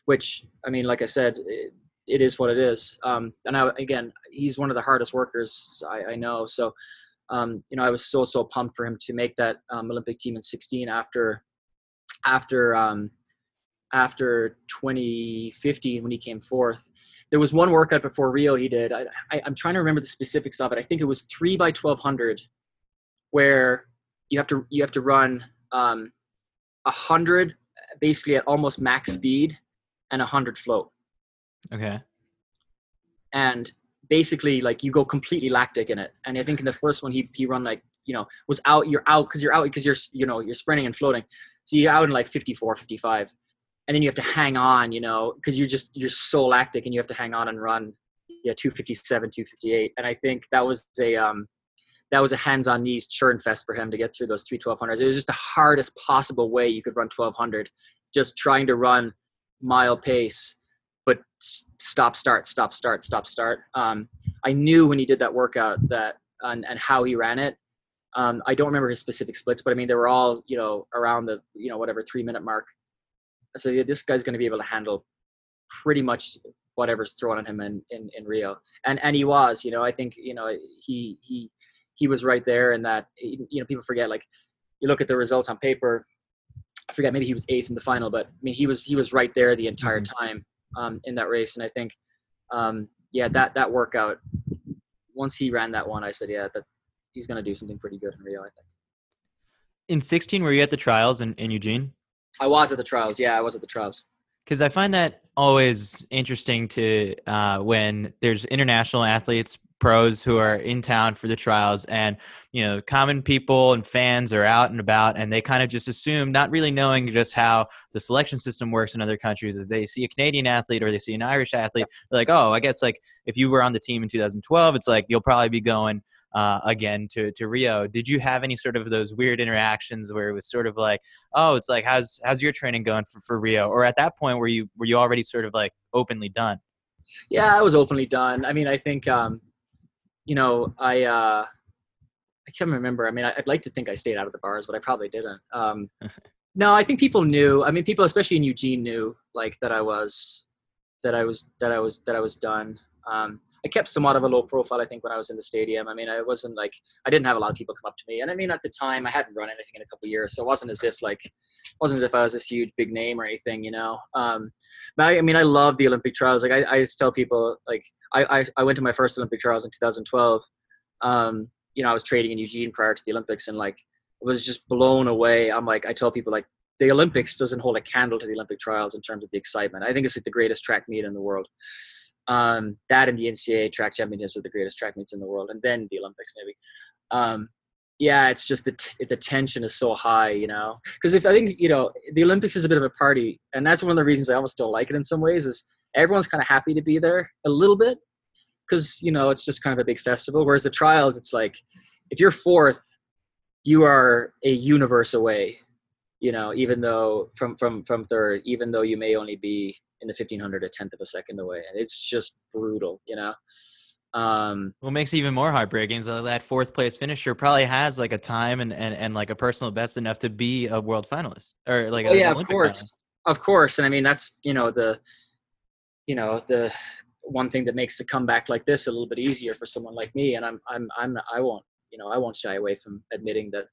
which I mean, like I said, it, it is what it is. Um, and I, again, he's one of the hardest workers I, I know. So, um, you know, I was so so pumped for him to make that um, Olympic team in 16 after after um, after 2015 when he came fourth. There was one workout before Rio he did. I, I, am trying to remember the specifics of it. I think it was three by 1200, where you have to you have to run um, a hundred basically at almost max speed and a hundred float. Okay. And basically, like you go completely lactic in it. And I think in the first one he he run like you know was out. You're out because you're out because you're you know you're sprinting and floating. So you're out in like 54, 55. And then you have to hang on, you know, because you're just you're so lactic and you have to hang on and run yeah, 257, 258. And I think that was a um that was a hands on knees churn fest for him to get through those three 1200s. It was just the hardest possible way you could run 1200, just trying to run mile pace, but stop, start, stop, start, stop, start. Um, I knew when he did that workout that and, and how he ran it um, I don't remember his specific splits, but I mean they were all you know around the you know whatever three minute mark. So yeah, this guy's going to be able to handle pretty much whatever's thrown at him in, in, in Rio, and and he was. You know, I think you know he he he was right there, and that you know people forget like you look at the results on paper. I forget maybe he was eighth in the final, but I mean he was he was right there the entire mm-hmm. time um, in that race, and I think um, yeah that that workout once he ran that one, I said yeah that he's going to do something pretty good in Rio, I think. In 16, were you at the trials in, in Eugene? I was at the trials. Yeah, I was at the trials. Because I find that always interesting to uh, when there's international athletes, pros who are in town for the trials, and you know, common people and fans are out and about, and they kind of just assume, not really knowing just how the selection system works in other countries, as they see a Canadian athlete or they see an Irish athlete, they're like, oh, I guess like if you were on the team in 2012, it's like you'll probably be going uh, again to, to Rio. Did you have any sort of those weird interactions where it was sort of like, oh, it's like how's how's your training going for, for Rio? Or at that point were you were you already sort of like openly done? Yeah, I was openly done. I mean, I think um, you know, I uh, I can't remember. I mean, I'd like to think I stayed out of the bars, but I probably didn't. Um, [laughs] no, I think people knew. I mean, people, especially in Eugene, knew like that I was that I was that I was that I was done. Um, I kept somewhat of a low profile, I think, when I was in the stadium. I mean, I wasn't like I didn't have a lot of people come up to me, and I mean, at the time, I hadn't run anything in a couple years, so it wasn't as if like wasn't as if I was this huge big name or anything, you know. Um, but I, I mean, I love the Olympic trials. Like I, I just tell people, like I, I, I went to my first Olympic trials in 2012. Um, you know, I was trading in Eugene prior to the Olympics, and like was just blown away. I'm like, I tell people like the Olympics doesn't hold a candle to the Olympic trials in terms of the excitement. I think it's like the greatest track meet in the world. Um, that and the NCAA track championships are the greatest track meets in the world, and then the Olympics maybe. Um, yeah, it's just the t- the tension is so high, you know. Because if I think you know the Olympics is a bit of a party, and that's one of the reasons I almost don't like it in some ways. Is everyone's kind of happy to be there a little bit, because you know it's just kind of a big festival. Whereas the trials, it's like if you're fourth, you are a universe away, you know. Even though from from from third, even though you may only be in the 1500 a tenth of a second away and it's just brutal you know um what makes it even more heartbreaking is that fourth place finisher probably has like a time and, and, and like a personal best enough to be a world finalist or like oh, yeah of course finalist. of course and i mean that's you know the you know the one thing that makes a comeback like this a little bit easier for someone like me and i'm i'm i'm i won't you know i won't shy away from admitting that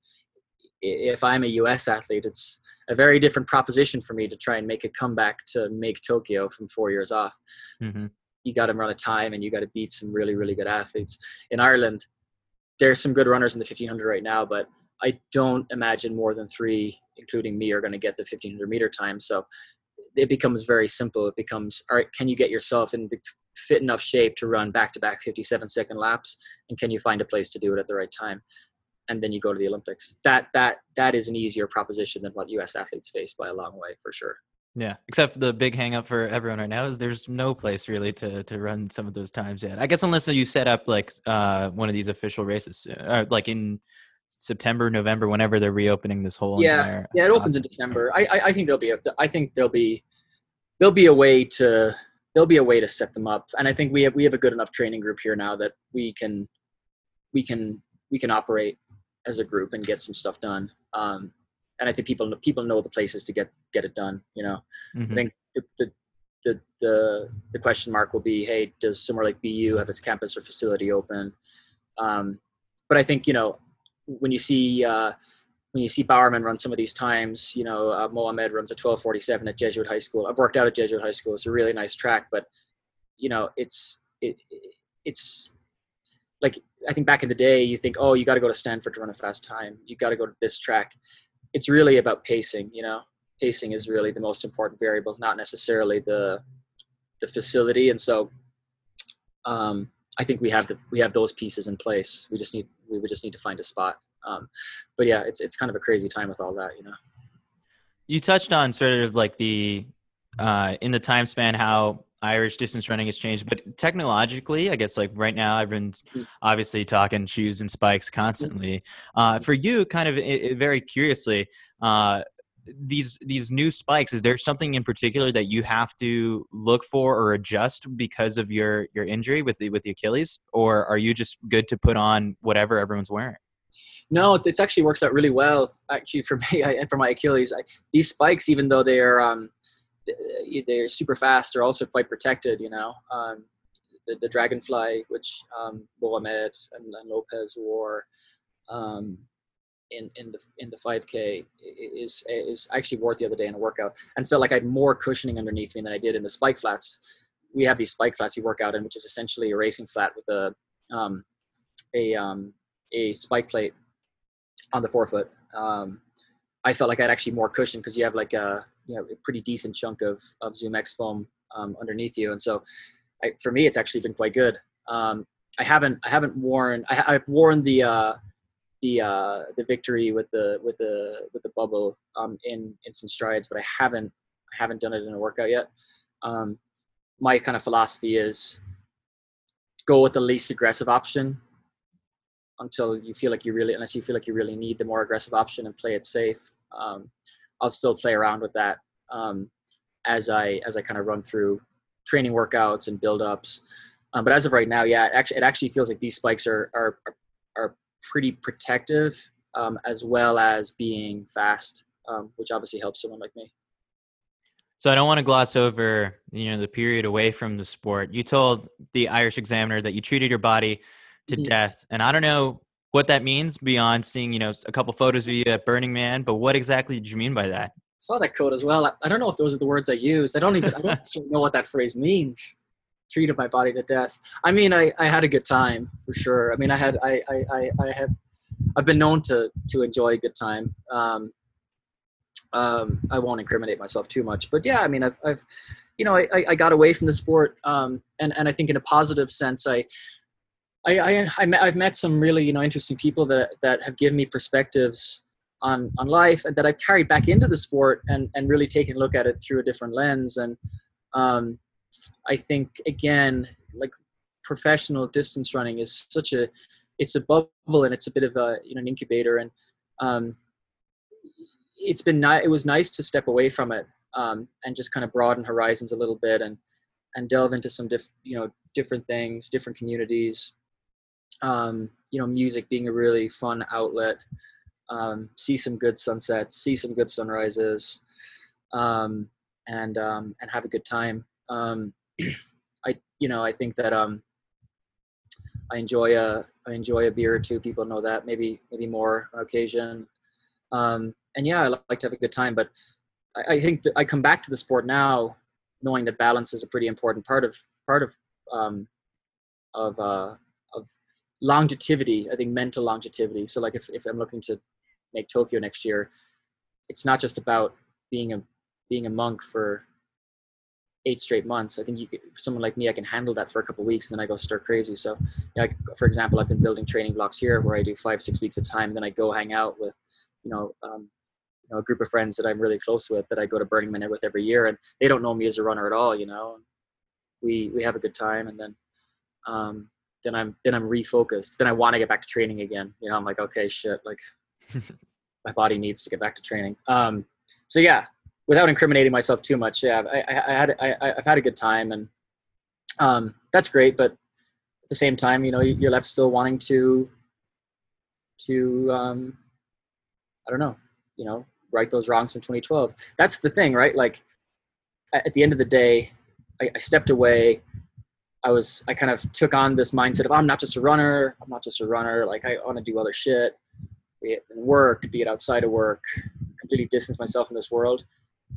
if i'm a us athlete it's a very different proposition for me to try and make a comeback to make tokyo from four years off. Mm-hmm. you got to run a time and you got to beat some really really good athletes. In ireland there's some good runners in the 1500 right now but i don't imagine more than three including me are going to get the 1500 meter time. So it becomes very simple. It becomes all right can you get yourself in the fit enough shape to run back to back 57 second laps? And can you find a place to do it at the right time and then you go to the olympics that that that is an easier proposition than what us athletes face by a long way for sure Yeah, except the big hang up for everyone right now is there's no place really to to run some of those times yet. I guess unless you set up like uh one of these official races, uh, like in September, November, whenever they're reopening this whole Yeah, entire. yeah it opens in december I, I i think there'll be a i think there'll be there'll be a way to there'll be a way to set them up and i think we have we have a good enough training group here now that we can we can we can operate as a group and get some stuff done um and i think people people know the places to get get it done you know Mhm. I think the, the the the the question mark will be, hey, does somewhere like BU have its campus or facility open? Um, but I think you know when you see uh, when you see Bowerman run some of these times, you know uh, Mohamed runs a 12:47 at Jesuit High School. I've worked out at Jesuit High School. It's a really nice track, but you know it's it it's like I think back in the day, you think, oh, you got to go to Stanford to run a fast time. You got to go to this track. It's really about pacing, you know pacing is really the most important variable, not necessarily the the facility. And so, um, I think we have the we have those pieces in place. We just need we would just need to find a spot. Um, but yeah, it's it's kind of a crazy time with all that, you know. You touched on sort of like the uh, in the time span how Irish distance running has changed, but technologically, I guess like right now, I've been obviously talking shoes and spikes constantly. Uh, for you, kind of i i- very curiously, uh, these these new spikes, is there something in particular that you have to look for or adjust because of your your injury with the with the Achilles, or are you just good to put on whatever everyone's wearing? No, it- it actually works out really well. Actually, for [laughs] me I, and for my Achilles, I, these spikes, even though they are um, they're super fast, they're also quite protected. You know, um, the, the Dragonfly, which um, Mohamed and, and Lopez wore um, in in the in the 5K, is is I actually wore it the other day in a workout and felt like I had more cushioning underneath me than I did in the spike flats. We have these spike flats you work out in, which is essentially a racing flat with a um, a um, a spike plate on the forefoot. Um, I felt like I had actually more cushion because you have like a you know a pretty decent chunk of of Zoom X foam um, underneath you, and so I, for me it's actually been quite good. Um, I haven't I haven't worn I, I've worn the uh, the uh, the victory with the with the with the bubble um, in in some strides, but I haven't I haven't done it in a workout yet. Um, my kind of philosophy is go with the least aggressive option until you feel like you really unless you feel like you really need the more aggressive option and play it safe um, i'll still play around with that um, as i as i kind of run through training workouts and build ups um, but as of right now yeah it actually it actually feels like these spikes are are are, pretty protective um, as well as being fast um, which obviously helps someone like me So I don't want to gloss over, you know, the period away from the sport. You told the Irish Examiner that you treated your body to Mhm. death, and I don't know what that means beyond seeing, you know, a couple photos of you at Burning Man. But what exactly did you mean by that? saw that quote as well. I, I don't know if those are the words I used. I don't even I don't [laughs] know what that phrase means. Treated my body to death. I mean, I, I had a good time for sure. I mean, I had I I, I, I have I've been known to to enjoy a good time. Um, um, I won't incriminate myself too much, but yeah, I mean, I've I've you know I, I- I got away from the sport, um, and and I think in a positive sense, I. I, I, I I've met some really you know interesting people that, that have given me perspectives on on life and that I've carried back into the sport and and really taken a look at it through a different lens. And um, I think again like professional distance running is such a it's a bubble and it's a bit of a you know an incubator. And um, it's been ni- it was nice to step away from it um, and just kind of broaden horizons a little bit and and delve into some diff you know different things different communities um, you know music being a really fun outlet um, see some good sunsets, see some good sunrises, um, and um, and have a good time. Um, [clears throat] I you know I think that um I enjoy a I enjoy a beer or two. People know that maybe maybe more on occasion. Um, and yeah, I like to have a good time. But I, I think I come back to the sport now, knowing that balance is a pretty important part of part of of uh, of longevity. I think mental longevity. So like if if I'm looking to make Tokyo next year, it's not just about being a being a monk for eight straight months. I think you could, someone like me, I can handle that for a couple weeks, and then I go stir crazy. So, you know, for example, I've been building training blocks here where I do five, six weeks at a time. And then I go hang out with, you know, um, you know, a group of friends that I'm really close with that I go to Burning Man with every year, and they don't know me as a runner at all. You know, we we have a good time, and then um, then I'm then I'm refocused. Then I want to get back to training again. You know, I'm like, okay, shit, like [laughs] my body needs to get back to training. Um, so yeah, without incriminating myself too much, yeah, I, I, I had I, I've had a good time, and um, that's great. But at the same time, you know, you're left still wanting to to um, I don't know, you know, right those wrongs from 2012. That's the thing, right? Like at the end of the day, I, I stepped away. I was I kind of took on this mindset of I'm not just a runner. I'm not just a runner. Like I want to do other shit, be it in work, be it outside of work. Completely distance myself from this world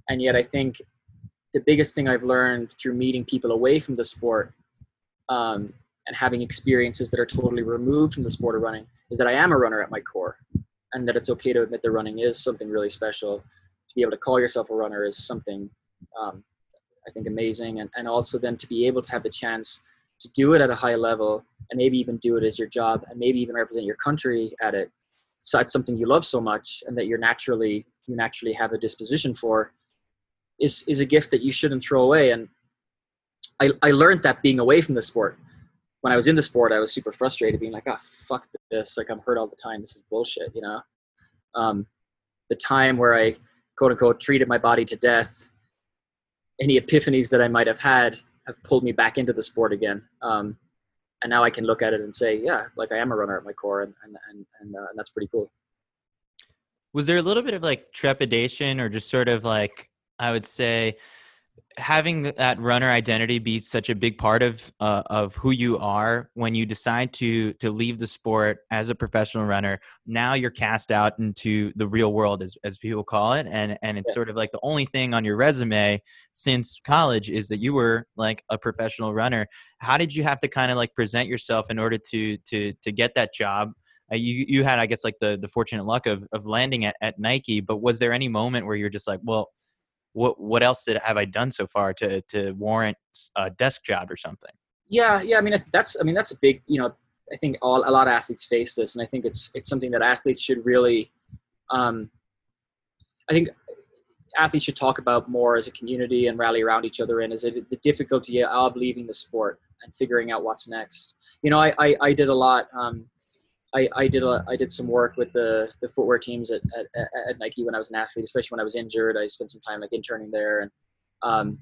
and yet i think the biggest thing i've learned through meeting people away from the sport um, and having experiences that are totally removed from the sport of running is that i am a runner at my core and that it's okay to admit that running is something really special to be able to call yourself a runner is something um, i think amazing and, and also then to be able to have the chance to do it at a high level and maybe even do it as your job and maybe even represent your country at it it's something you love so much and that you're naturally you naturally have a disposition for is is a gift that you shouldn't throw away. And I I learned that being away from the sport. When I was in the sport, I was super frustrated, being like, "Ah, oh, fuck this! Like I'm hurt all the time. This is bullshit," you know. Um, the time where I quote unquote treated my body to death, any epiphanies that I might have had have pulled me back into the sport again. Um, and now I can look at it and say, yeah, like I am a runner at my core, and and and and, uh, and that's pretty cool. Was there a little bit of like trepidation, or just sort of like I would say having that runner identity be such a big part of uh, of who you are when you decide to to leave the sport as a professional runner now you're cast out into the real world as, as people call it and and it's sort of like the only thing on your resume since college is that you were like a professional runner. How did you have to kind of like present yourself in order to to to get that job? Uh, you you had i guess like the the fortunate luck of of landing at, at nike but was there any moment where you're just like well what what else did, have I done so far to to warrant a desk job or something? Yeah, yeah. I mean, that's I mean that's a big you know I think all a lot of athletes face this, and I think it's it's something that athletes should really. Um, I think athletes should talk about more as a community and rally around each other in is it the difficulty of leaving the sport and figuring out what's next you know i i, I did a lot um, I, I did a, I did some work with the, the footwear teams at, at, at, Nike when I was an athlete, especially when I was injured. I spent some time like interning there and um,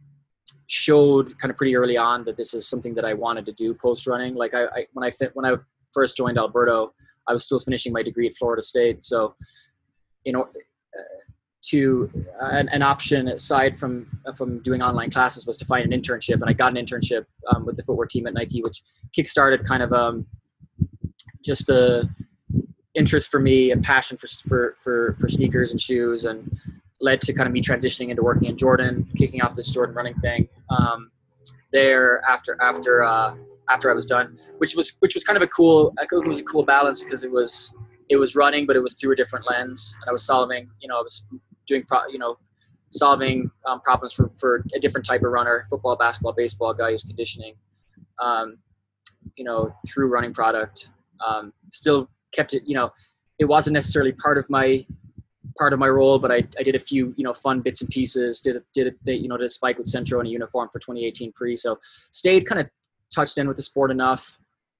showed kind of pretty early on that this is something that I wanted to do post running. Like I, I when I fit, when I first joined Alberto, I was still finishing my degree at Florida State. So, you know, uh, to uh, an, an, option aside from from doing online classes was to find an internship, and I got an internship um, with the footwear team at Nike, which kickstarted kind of um, just a interest for me and passion for, for, for, for sneakers and shoes and led to kind of me transitioning into working in Jordan, kicking off this Jordan running thing um, there after, after, uh, after I was done, which was, which was kind of a cool, it was a cool balance because it was, it was running, but it was through a different lens and I was solving, you know, I was doing, pro, you know, solving um, problems for, for a different type of runner, football, basketball, baseball guy who's conditioning, um, you know, through running product um, still kept it you know it wasn't necessarily part of my part of my role but I, I did a few you know fun bits and pieces did did a, you know did a spike with Centro in a uniform for 2018 pre so stayed kind of touched in with the sport enough.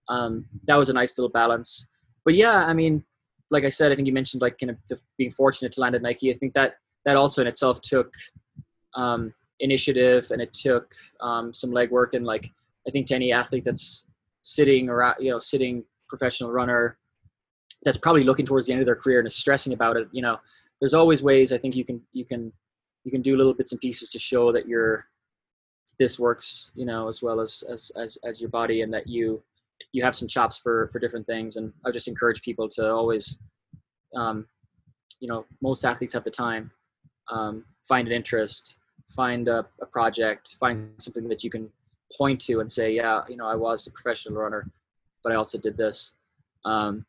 Um, that was a nice little balance. But yeah i mean like i said i think you mentioned like kind of the, being fortunate to land at nike. I think that that also in itself took um, initiative and it took um, some legwork. And like i think to any athlete that's sitting or you know sitting professional runner that's probably looking towards the end of their career and is stressing about it, you know, there's always ways I think you can you can you can do little bits and pieces to show that you're this works, you know, as well as as as, as your body, and that you you have some chops for for different things. And I just encourage people to always, um, you know, most athletes have the time. Um, find an interest, find a, a project, find something that you can point to and say, yeah, you know, I was a professional runner, but I also did this. Um,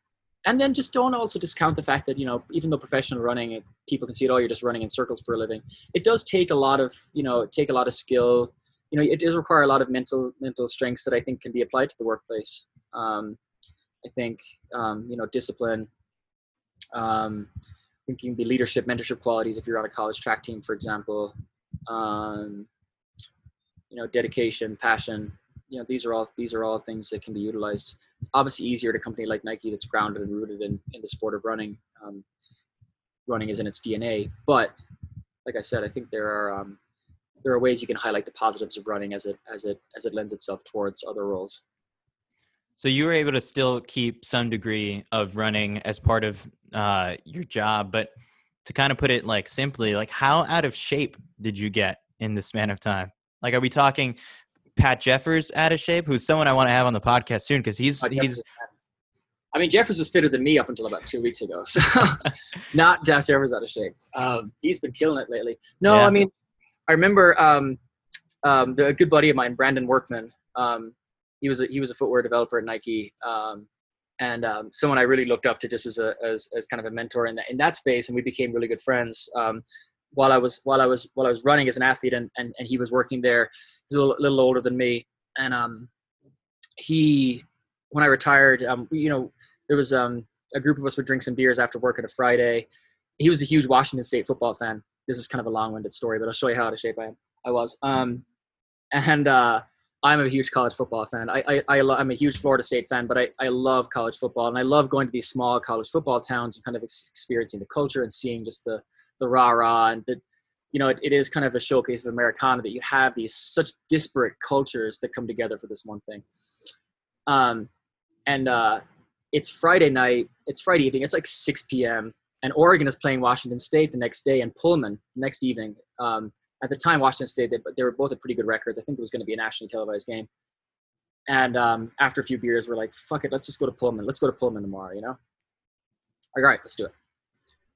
and then just don't also discount the fact that you know even though professional running people can see it all oh, you're just running in circles for a living. It does take a lot of you know take a lot of skill. You know it does require a lot of mental mental strengths that i think can be applied to the workplace. Um, i think um, you know discipline um, i think you can be leadership mentorship qualities if you're on a college track team for example. Um, you know dedication passion you know these are all these are all things that can be utilized it's obviously easier at a company like Nike that's grounded and rooted in, in the sport of running. Um, running is in its DNA. But like I said, I think there are um, there are ways you can highlight the positives of running as it as it as it lends itself towards other roles. So you were able to still keep some degree of running as part of uh, your job, but to kind of put it like simply, like how out of shape did you get in the span of time? Like, are we talking Pat Jeffers out of shape, who's someone I want to have on the podcast soon because he's he's. I mean, Jeffers was fitter than me up until about two weeks ago, so [laughs] not Jack Jeffers out of shape. Um, he's been killing it lately. No, yeah. I mean, I remember um, um, the, a good buddy of mine, Brandon Workman. Um, he was a, he was a footwear developer at Nike, um, and um, someone I really looked up to just as a as, as kind of a mentor in that in that space, and we became really good friends. Um, while I was while I was while I was running as an athlete and and, and he was working there. He's a little, little older than me, and um, he when I retired, um, you know, there was um a group of us would drink some beers after work on a Friday. He was a huge Washington State football fan. This is kind of a long-winded story, but I'll show you how out of shape I am. I was. Um, and uh, I'm a huge college football fan. I, I, I I'm a huge Florida State fan, but I, I love college football, and I love going to these small college football towns and kind of experiencing the culture and seeing just the the rah rah and the you know it, it is kind of a showcase of Americana that you have these such disparate cultures that come together for this one thing. Um, and uh, it's Friday night. It's Friday evening. It's like 6 p.m. And Oregon is playing Washington State the next day, and Pullman next evening. Um, at the time, Washington State they, they were both at pretty good records. I think it was going to be a nationally televised game. And um, after a few beers, we're like, "Fuck it, let's just go to Pullman. Let's go to Pullman tomorrow." You know. All right, let's do it.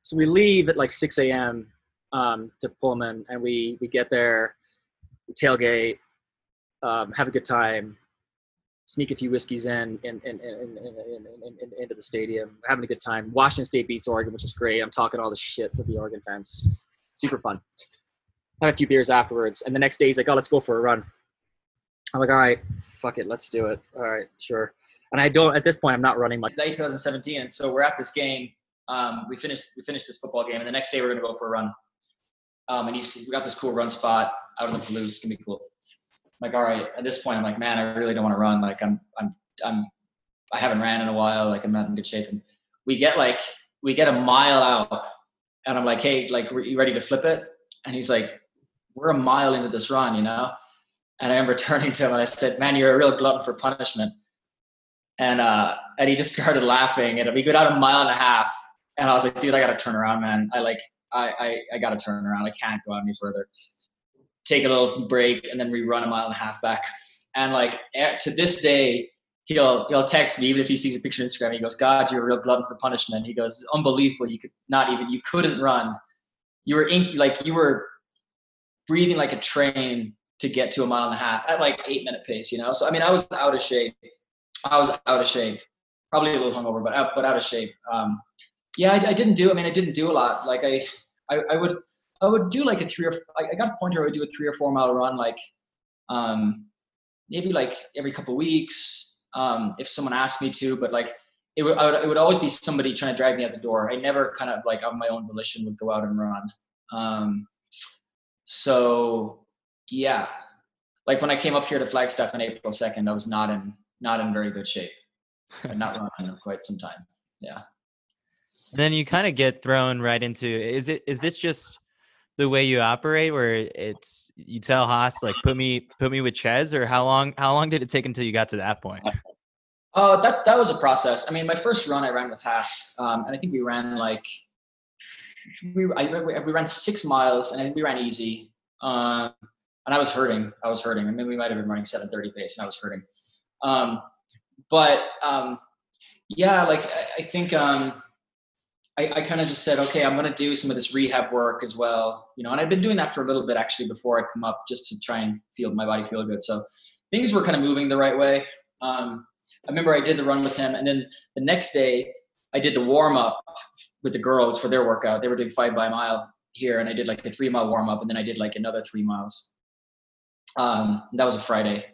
So we leave at like 6 a.m. Um, to Pullman, and we we get there, tailgate, um, have a good time, sneak a few whiskeys in, in, in, in, in, into the stadium, having a good time. Washington State beats Oregon, which is great. I'm talking all the shit to the Oregon fans. Super fun. Have a few beers afterwards, and the next day he's like, "Oh, let's go for a run." I'm like, "All right, fuck it, let's do it." All right, sure. And I don't at this point. I'm not running much. Day 2017, and so we're at this game um, we finished we finished this football game, and the next day we're gonna go for a run. Um, and he's we got this cool run spot out in the Palouse. It's gonna be cool. I'm like, all right. At this point, I'm like, man, I really don't want to run. Like, I'm I'm I'm I haven't ran in a while. Like, I'm not in good shape. And we get like we get a mile out, and I'm like, hey, like, are you ready to flip it? And he's like, we're a mile into this run, you know. And I remember [laughs] turning to him and I said, man, you're a real glutton for punishment. And uh, and he just started laughing. And we go out a mile and a half, and I was like, dude, I gotta turn around, man. I like, I, I, I gotta turn around. I can't go out any further. Take a little break and then we run a mile and a half back. And like eh, to this day, he'll he'll text me even if he sees a picture on Instagram. He goes, "God, you're a real glutton for punishment." He goes, "Unbelievable! You could not even you couldn't run. You were in, like you were breathing like a train to get to a mile and a half at like eight minute pace. You know. So I mean, I was out of shape. I was out of shape. Probably a little hungover, but out but out of shape. Um, yeah, I, I, didn't do. I mean, I didn't do a lot. Like I, I, I would, I would do like a three or I got a point where I would do a three or four mile run, like, um, maybe like every couple weeks, um, if someone asked me to. But like, it would, would, it would always be somebody trying to drag me out the door. I never kind of like on my own volition would go out and run. Um, so yeah, like when I came up here to Flagstaff on April second, I was not in not in very good shape. I'd not running in quite some time. Yeah then you kind of get thrown right into is it is this just the way you operate where it's you tell Haas like put me put me with Ches or how long how long did it take until you got to that point? Uh, that that was a process. I mean, my first run I ran with Haas, um, and I think we ran like we I, we ran six miles, and I think we ran easy. Um, and I was hurting. I was hurting. I mean, we might have been running 7:30 pace, and I was hurting. Um, but um, yeah, like I, I think um, I, I kind of just said, okay, I'm going to do some of this rehab work as well, you know. And I've been doing that for a little bit actually before I come up, just to try and feel my body feel good. So things were kind of moving the right way. Um, I remember I did the run with him, and then the next day I did the warm up with the girls for their workout. They were doing five by mile here, and I did like a three mile warm up, and then I did like another three miles. Um, that was a Friday,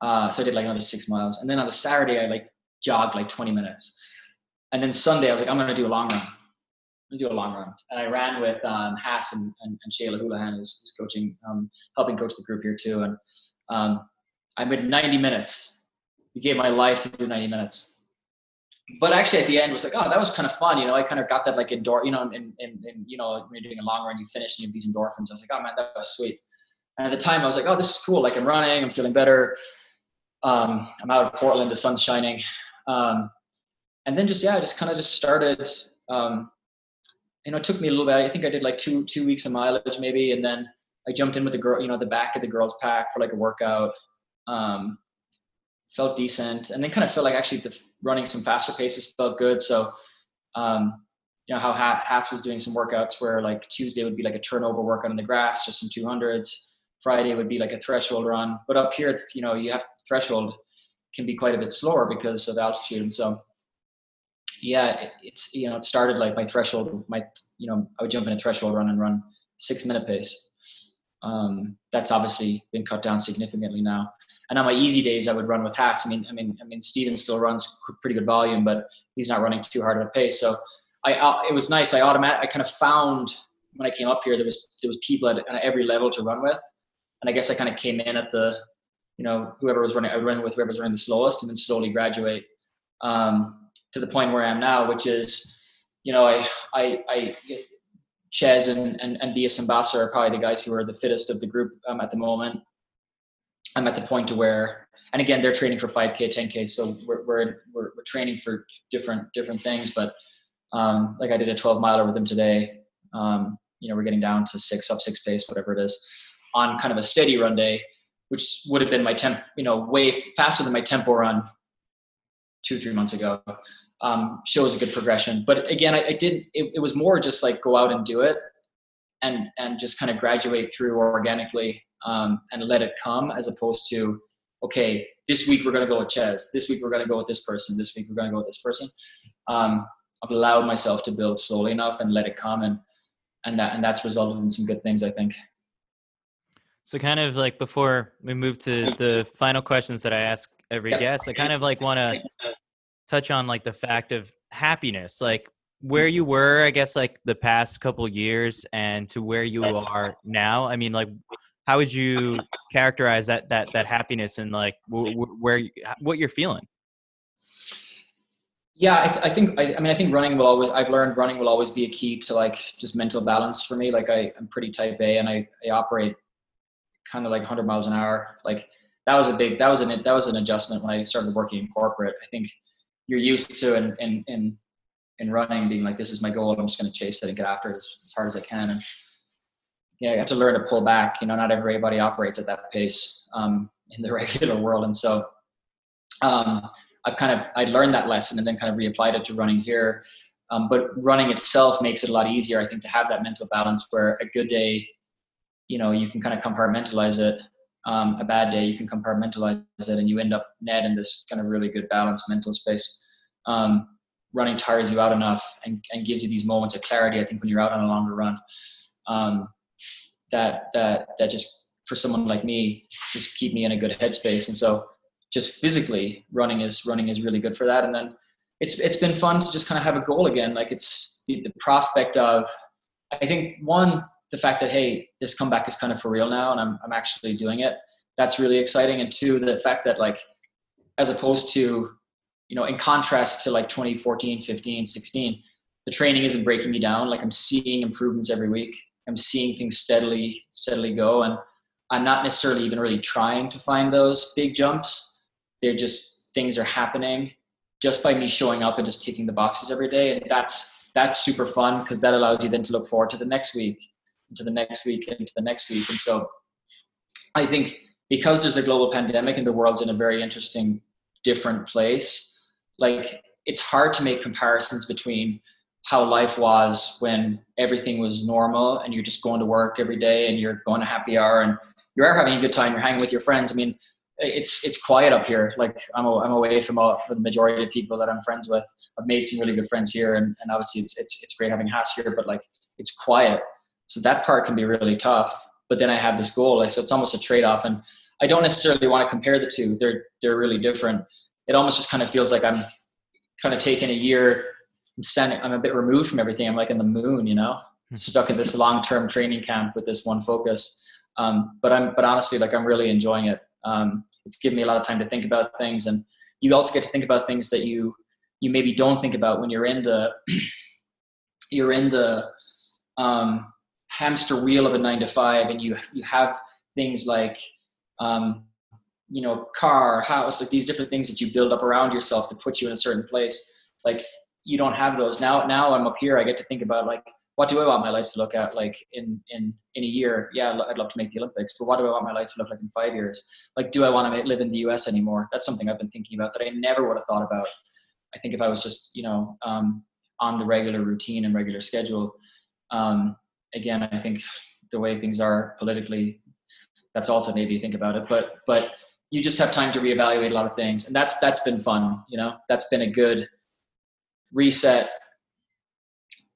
uh, so I did like another six miles, and then on the Saturday I like jogged like 20 minutes, and then Sunday I was like, I'm gonna do a long run. I'm gonna do a long run, and I ran with um, Haas and, and, and Shayla Houlihan, who's, who's coaching, um, helping coach the group here too, and um, I made 90 minutes. He gave my life to do 90 minutes but actually at the end was like, oh, that was kind of fun. You know, I kind of got that like endor, you know, and, and, and you know, when you're doing a long run, you finish and you have these endorphins. I was like, oh man, that was sweet. And at the time I was like, oh, this is cool. Like I'm running, I'm feeling better. Um, I'm out of Portland, the sun's shining. Um, and then just, yeah, I just kind of just started, um, you know, it took me a little bit. I think I did like two, two weeks of mileage maybe. And then I jumped in with the girl, you know, the back of the girls pack for like a workout. Um, felt decent, and then kind of felt like actually the running some faster paces felt good. So, um, you know how Haas was doing some workouts where like Tuesday would be like a turnover workout on the grass, just some 200s. Friday would be like a threshold run, but up here, you know, you have threshold can be quite a bit slower because of altitude, and so yeah, it's you know it started like my threshold, my you know I would jump in a threshold run and run six minute pace. Um, that's obviously been cut down significantly now. And on my easy days, I would run with Haas. I mean, I mean, I mean, Steven still runs pretty good volume, but he's not running too hard of a pace. So I, uh, it was nice. I automatic, I kind of found when I came up here, there was there was people at, at every level to run with, and I guess I kind of came in at the, you know, whoever was running, I ran with whoever was running the slowest, and then slowly graduate um, to the point where I am now, which is, you know, I I, I Ches and, and, and Biya Simbassa are probably the guys who are the fittest of the group um, at the moment. I'm at the point to where, and again, they're training for 5K, 10K, so we're we're we're, we're training for different different things. But um, like I did a 12 miler with them today. Um, you know, we're getting down to six up six pace, whatever it is, on kind of a steady run day, which would have been my temp, you know, way faster than my tempo run two three months ago. Um, shows a good progression, but again, I, I did. It, it was more just like go out and do it, and and just kind of graduate through organically um, and let it come as opposed to okay this week we're going to go with Ches this week we're going to go with this person this week we're going to go with this person um, I've allowed myself to build slowly enough and let it come and and that and that's resulted in some good things I think so kind of like before we move to the final questions that I ask every yep. guest I kind of like want to touch on like the fact of happiness like where mm-hmm. you were i guess like the past couple years and to where you are now i mean like how would you characterize that that that happiness and like where what you're feeling? Yeah I, th- I think I, I, mean i think running will always i've learned running will always be a key to like just mental balance for me like I, i'm pretty type a and i, I operate kind of like 100 miles an hour like that was a big that was an that was an adjustment when i started working in corporate. I think you're used to and in in, in running being like this is my goal i'm just going to chase it and get after it as, as hard as i can and know, you have to learn to pull back. You know, not everybody operates at that pace um, in the [laughs] regular world, and so um, I've kind of I learned that lesson and then kind of reapplied it to running here. Um, but running itself makes it a lot easier, I think, to have that mental balance where a good day, you know, you can kind of compartmentalize it. Um, a bad day, you can compartmentalize it, and you end up net in this kind of really good balanced mental space. Um, running tires you out enough and, and gives you these moments of clarity. I think when you're out on a longer run, um, that that that just for someone like me just keep me in a good headspace and so just physically running is running is really good for that and then it's it's been fun to just kind of have a goal again like it's the, the prospect of i think one the fact that hey this comeback is kind of for real now and i'm, I'm actually doing it that's really exciting and two the fact that like as opposed to you know in contrast to like 2014 15 16 the training isn't breaking me down like i'm seeing improvements every week I'm seeing things steadily, steadily go. And I'm not necessarily even really trying to find those big jumps. They're just things are happening just by me showing up and just ticking the boxes every day. And that's that's super fun because that allows you then to look forward to the next week, to the next week, into the next week. And so I think because there's a global pandemic and the world's in a very interesting, different place, like it's hard to make comparisons between how life was when everything was normal and you're just going to work every day and you're going to happy hour and you are having a good time, you're hanging with your friends. I mean, it's it's quiet up here. Like I'm I'm away from all, for the majority of people that I'm friends with. I've made some really good friends here, and, and obviously it's it's it's great having Haas here. But like it's quiet, so that part can be really tough. But then I have this goal, so it's almost a trade off, and I don't necessarily want to compare the two. They're they're really different. It almost just kind of feels like I'm kind of taking a year. I'm a bit removed from everything. I'm like in the moon, you know, hmm. stuck in this long term training camp with this one focus. Um, but I'm but honestly, like I'm really enjoying it. Um, it's given me a lot of time to think about things, and you also get to think about things that you you maybe don't think about when you're in the [clears throat] you're in the um, hamster wheel of a nine to five, and you you have things like um, you know car, house, like these different things that you build up around yourself to put you in a certain place. Like you don't have those now. Now I'm up here. I get to think about like what do I want my life to look at like in in in a year? Yeah, I'd love to make the Olympics, but what do I want my life to look like in five years? Like, do I want to live in the U.S. anymore? That's something I've been thinking about that I never would have thought about. I think if I was just you know um, on the regular routine and regular schedule, um, again, I think the way things are politically, that's also maybe you think about it. But but you just have time to reevaluate a lot of things, and that's that's been fun. You know, that's been a good reset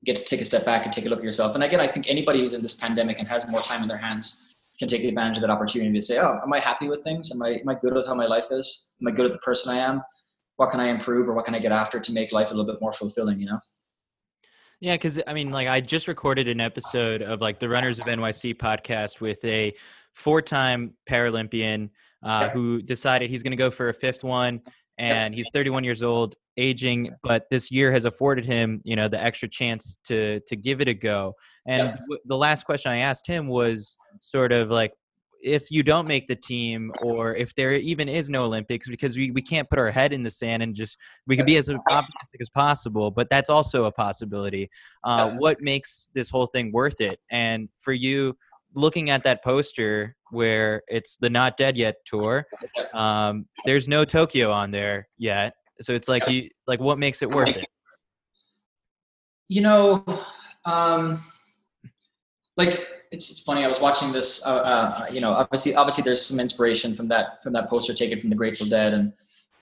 get to take a step back and take a look at yourself. And again, I think anybody who's in this pandemic and has more time in their hands can take advantage of that opportunity to say, "Oh, am I happy with things? Am I am I good with how my life is? Am I good at the person I am? What can I improve, or what can I get after to make life a little bit more fulfilling?" You know. Yeah, because I mean, like I just recorded an episode of like the Runners of NYC podcast with a four-time Paralympian uh, who decided he's going to go for a fifth one, and he's 31 years old aging but this year has afforded him you know the extra chance to to give it a go. And w- the last question i asked him was sort of like if you don't make the team or if there even is no olympics because we, we can't put our head in the sand and just we can be as optimistic as possible but that's also a possibility. Uh, what makes this whole thing worth it? And for you looking at that poster where it's the not dead yet tour um, there's no tokyo on there yet. So it's like you like what makes it worth it? You know, um, like it's, it's funny. I was watching this. Uh, uh, you know, obviously, obviously, there's some inspiration from that from that poster taken from the Grateful Dead, and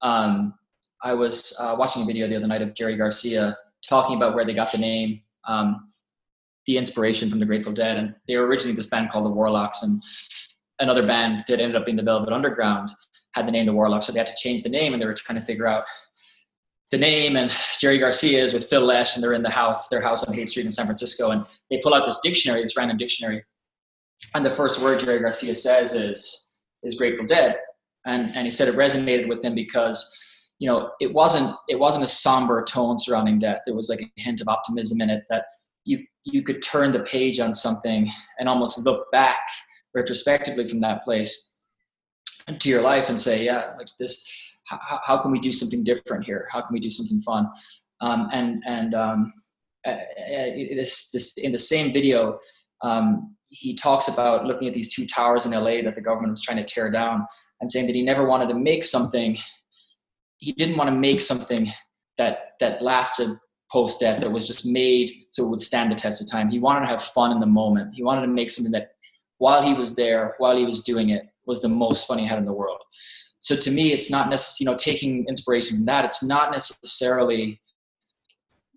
um, I was uh, watching a video the other night of Jerry Garcia talking about where they got the name, um, the inspiration from the Grateful Dead, and they were originally this band called the Warlocks, and another band that ended up being the Velvet Underground had the name the Warlocks, so they had to change the name, and they were trying to figure out the name and Jerry Garcia is with Phil Lesh and they're in the house, their house on Haight Street in San Francisco. And they pull out this dictionary, this random dictionary. And the first word Jerry Garcia says is, is Grateful Dead. And, and he said it resonated with him because, you know, it wasn't, it wasn't a somber tone surrounding death. There was like a hint of optimism in it that you, you could turn the page on something and almost look back retrospectively from that place to your life and say, yeah, like this, how, how can we do something different here? How can we do something fun? Um, and and um, this, this in the same video, um, he talks about looking at these two towers in LA that the government was trying to tear down, and saying that he never wanted to make something. He didn't want to make something that that lasted post death that was just made so it would stand the test of time. He wanted to have fun in the moment. He wanted to make something that while he was there, while he was doing it, was the most fun he had in the world so to me it's not necessarily you know taking inspiration from that it's not necessarily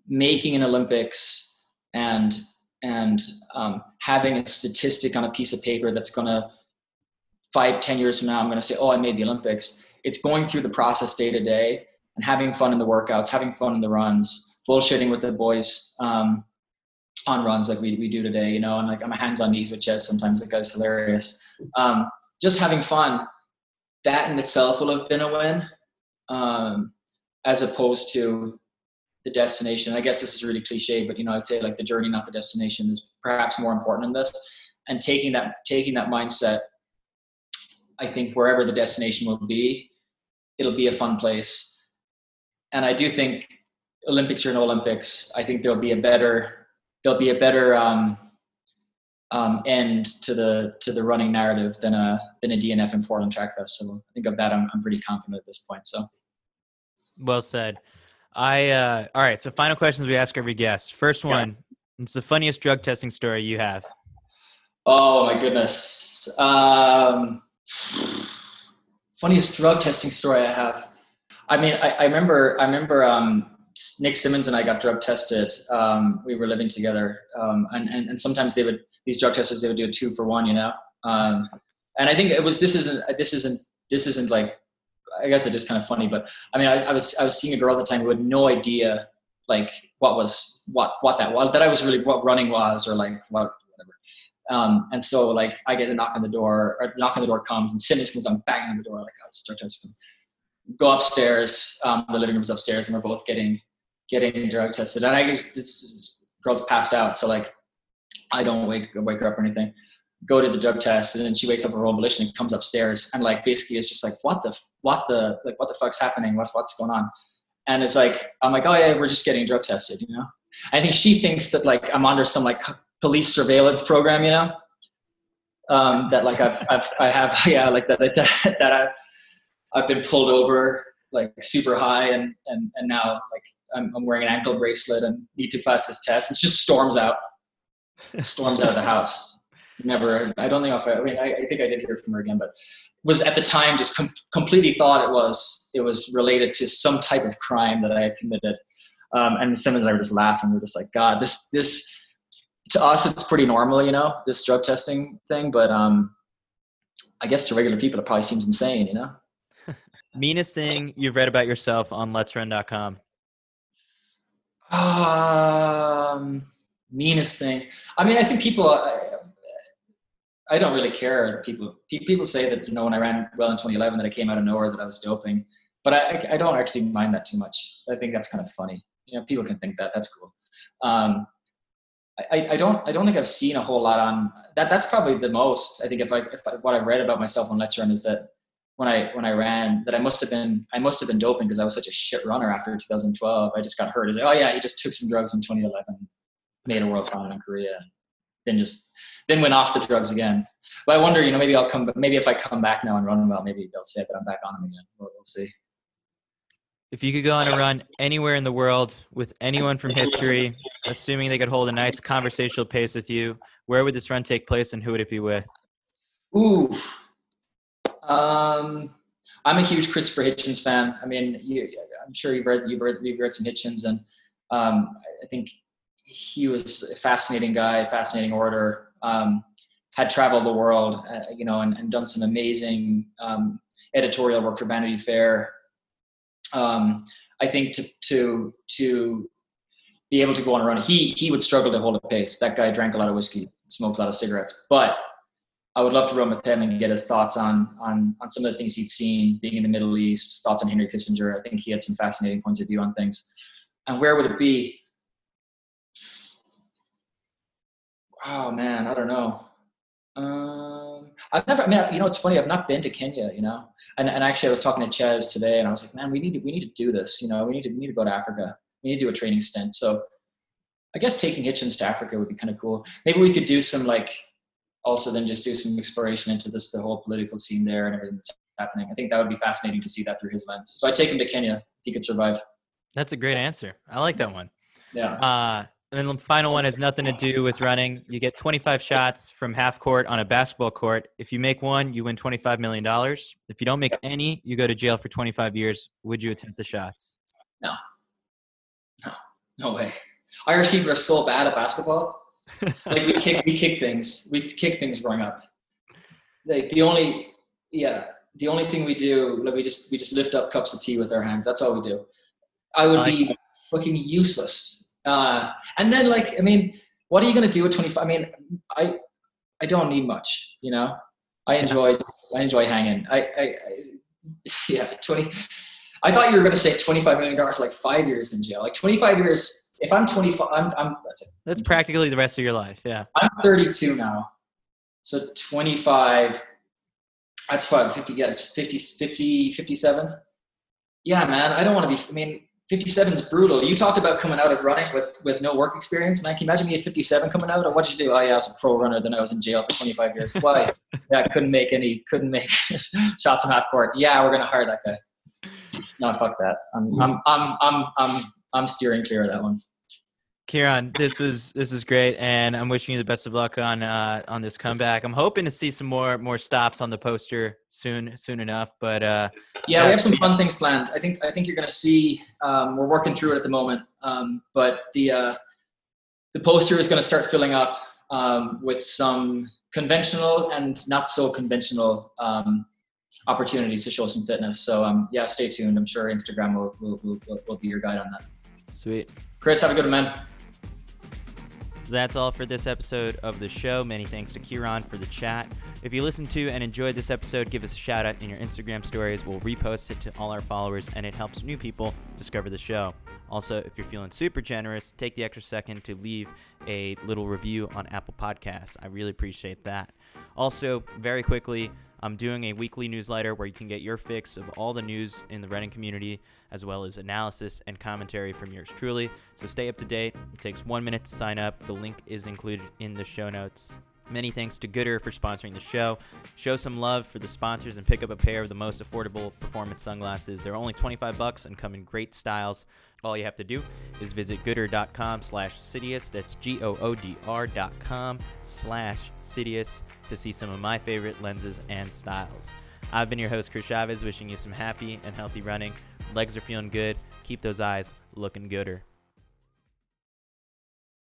making an olympics and and um, having a statistic on a piece of paper that's going to five ten years from now i'm going to say oh i made the olympics. It's going through the process day to day and having fun in the workouts having fun in the runs bullshitting with the boys um, on runs like we, we do today you know and like i'm hands on knees with Ches sometimes it goes hilarious. Um, just having fun that in itself will have been a win, um, as opposed to the destination. I guess this is really cliche, but you know, I'd say like the journey, not the destination, is perhaps more important in this. And taking that taking that mindset, I think wherever the destination will be, it'll be a fun place. And I do think Olympics or no Olympics, I think there'll be a better there'll be a better um, um, end to the to the running narrative than a than a DNF in Portland Track Fest. So I think of that, I'm I'm pretty confident at this point. So, well said. I uh, all right. So final questions we ask every guest. First one. Yeah. It's the funniest drug testing story you have. Oh my goodness. Um, funniest drug testing story I have. I mean, I, I remember, I remember um, Nick Symmonds and I got drug tested. Um, we were living together, um, and, and and sometimes they would these drug testers they would do a two for one, you know. Um, and I think it was this isn't this isn't this isn't like I guess it is kind of funny, but I mean, I, I, was I was seeing a girl at the time who had no idea like what was what what that was that I was really what running was or like what whatever. Um, and so like I get a knock on the door or the knock on the door comes and Symmonds comes on banging on the door like oh, start testing. Go upstairs. Um, the living room's upstairs, and we're both getting getting drug tested. And I this, this girl's passed out, so like I don't wake wake her up or anything. Go to the drug test and then she wakes up her own volition and comes upstairs and like basically it's just like what the what the like what the fuck's happening? What, what's going on? And it's like i'm like oh yeah we're just getting drug tested you know? I think she thinks that like i'm under some like police surveillance program you know? Um, that like I've, I've i have [laughs] yeah like that that, that I, i've been pulled over like super high and and and now like I'm, I'm wearing an ankle bracelet and need to pass this test. And she just storms out storms out of the house. Never i don't know if i, I mean I, I, think i did hear from her again but was at the time just com- completely thought it was it was related to some type of crime that i had committed. Um, and Symmonds and i were just laughing. We are just like god this this to us it's pretty normal you know this drug testing thing but um i guess to regular people it probably seems insane you know? [laughs] Meanest thing you've read about yourself on letsrun.com um meanest thing i mean i think people I don't really care. People people say that you know when I ran well in 2011 that I came out of nowhere that I was doping, but I I don't actually mind that too much. I think that's kind of funny. You know, people can think that. That's cool. Um, I, I don't I don't think I've seen a whole lot on that. That's probably the most. I think if I if I, what I've read about myself on Let's Run is that when I when I ran that I must have been I must have been doping because I was such a shit runner after 2012. I just got hurt. Is like, oh yeah, he just took some drugs in 2011, made a world final in Korea, and then just then went off the drugs again. But I wonder, you know, maybe I'll come. Maybe if I come back now and run well, maybe they'll say that I'm back on them again. We'll, we'll see. If you could go on a run anywhere in the world with anyone from history, assuming they could hold a nice conversational pace with you, where would this run take place and who would it be with? Ooh, um, I'm a huge Christopher Hitchens fan. I mean, you, I'm sure you've read you've read you've read some Hitchens, and um, I think he was a fascinating guy, fascinating orator um, had traveled the world, uh, you know, and, and, done some amazing um, editorial work for Vanity Fair. Um, I think to to to be able to go on a run, he he would struggle to hold a pace. That guy drank a lot of whiskey, smoked a lot of cigarettes, but I would love to run with him and get his thoughts on on on some of the things he'd seen being in the Middle East, thoughts on Henry Kissinger. I think he had some fascinating points of view on things. And where would it be? Oh man, I don't know. Um, I've never, I mean, you know, it's funny. I've not been to Kenya, you know, and, and actually I was talking to Ches today and I was like, man, we need to, we need to do this. You know, we need to, we need to go to Africa. We need to do a training stint. So I guess taking Hitchens to Africa would be kind of cool. Maybe we could do some like, also then just do some exploration into this, the whole political scene there and everything that's happening. I think that would be fascinating to see that through his lens. So I'd take him to Kenya if he could survive. That's a great answer. I like that one. Yeah. Uh, and then the final one has nothing to do with running. You get 25 shots from half court on a basketball court. If you make one, you win $25 million. If you don't make any, you go to jail for 25 years. Would you attempt the shots? No. No. No way. Irish people are so bad at basketball. [laughs] like we kick, we kick things. We kick things growing up. Like the only, yeah, the only thing we do, like we just we just lift up cups of tea with our hands. That's all we do. I would be fucking useless uh, and then like, I mean, what are you going to do at 25? I mean, I, I don't need much, you know, I enjoy, I enjoy hanging. I, I, I [laughs] yeah, 20, I thought you were going to say $25 million, like five years in jail, like 25 years. If I'm 25, I'm, I'm that's, it. that's practically the rest of your life. Yeah. I'm 32 now. So 25, that's five, 50, yeah, it's 50, 50, 57. Yeah, man, I don't want to be, I mean, 57 is brutal. You talked about coming out of running with, with no work experience. Man, can you imagine me at 57 coming out? Or what did you do? Oh yeah, I was a pro runner. Then I was in jail for 25 years. Why? [laughs] yeah, I couldn't make any, couldn't make [laughs] shots from half court. Yeah, we're gonna hire that guy. No, fuck that. I'm, I'm, I'm, I'm, I'm, I'm steering clear of that one. Ciarán, this was this was great, and I'm wishing you the best of luck on uh, on this comeback. I'm hoping to see some more more stops on the poster soon soon enough. But uh, yeah, we have some fun things planned. I think I think you're going to see. Um, we're working through it at the moment, um, but the uh, the poster is going to start filling up um, with some conventional and not so conventional um, opportunities to show some fitness. So um, yeah, stay tuned. I'm sure Instagram will will, will, will be your guide on that. Sweet. Chris, have a good one, man. That's all for this episode of the show. Many thanks to Ciarán for the chat. If you listened to and enjoyed this episode, give us a shout out in your Instagram stories. We'll repost it to all our followers, and it helps new people discover the show. Also, if you're feeling super generous, take the extra second to leave a little review on Apple Podcasts. I really appreciate that. Also, very quickly, I'm doing a weekly newsletter where you can get your fix of all the news in the running community, as well as analysis and commentary from yours truly. So stay up to date. It takes one minute to sign up. The link is included in the show notes. Many thanks to Goodr for sponsoring the show. Show some love for the sponsors and pick up a pair of the most affordable performance sunglasses. They're only 25 bucks and come in great styles. All you have to do is visit goodr.com slash Citius. That's G-O-O-D-R dot com slash Citius to see some of my favorite lenses and styles. I've been your host, Chris Chavez, wishing you some happy and healthy running. Legs are feeling good. Keep those eyes looking gooder.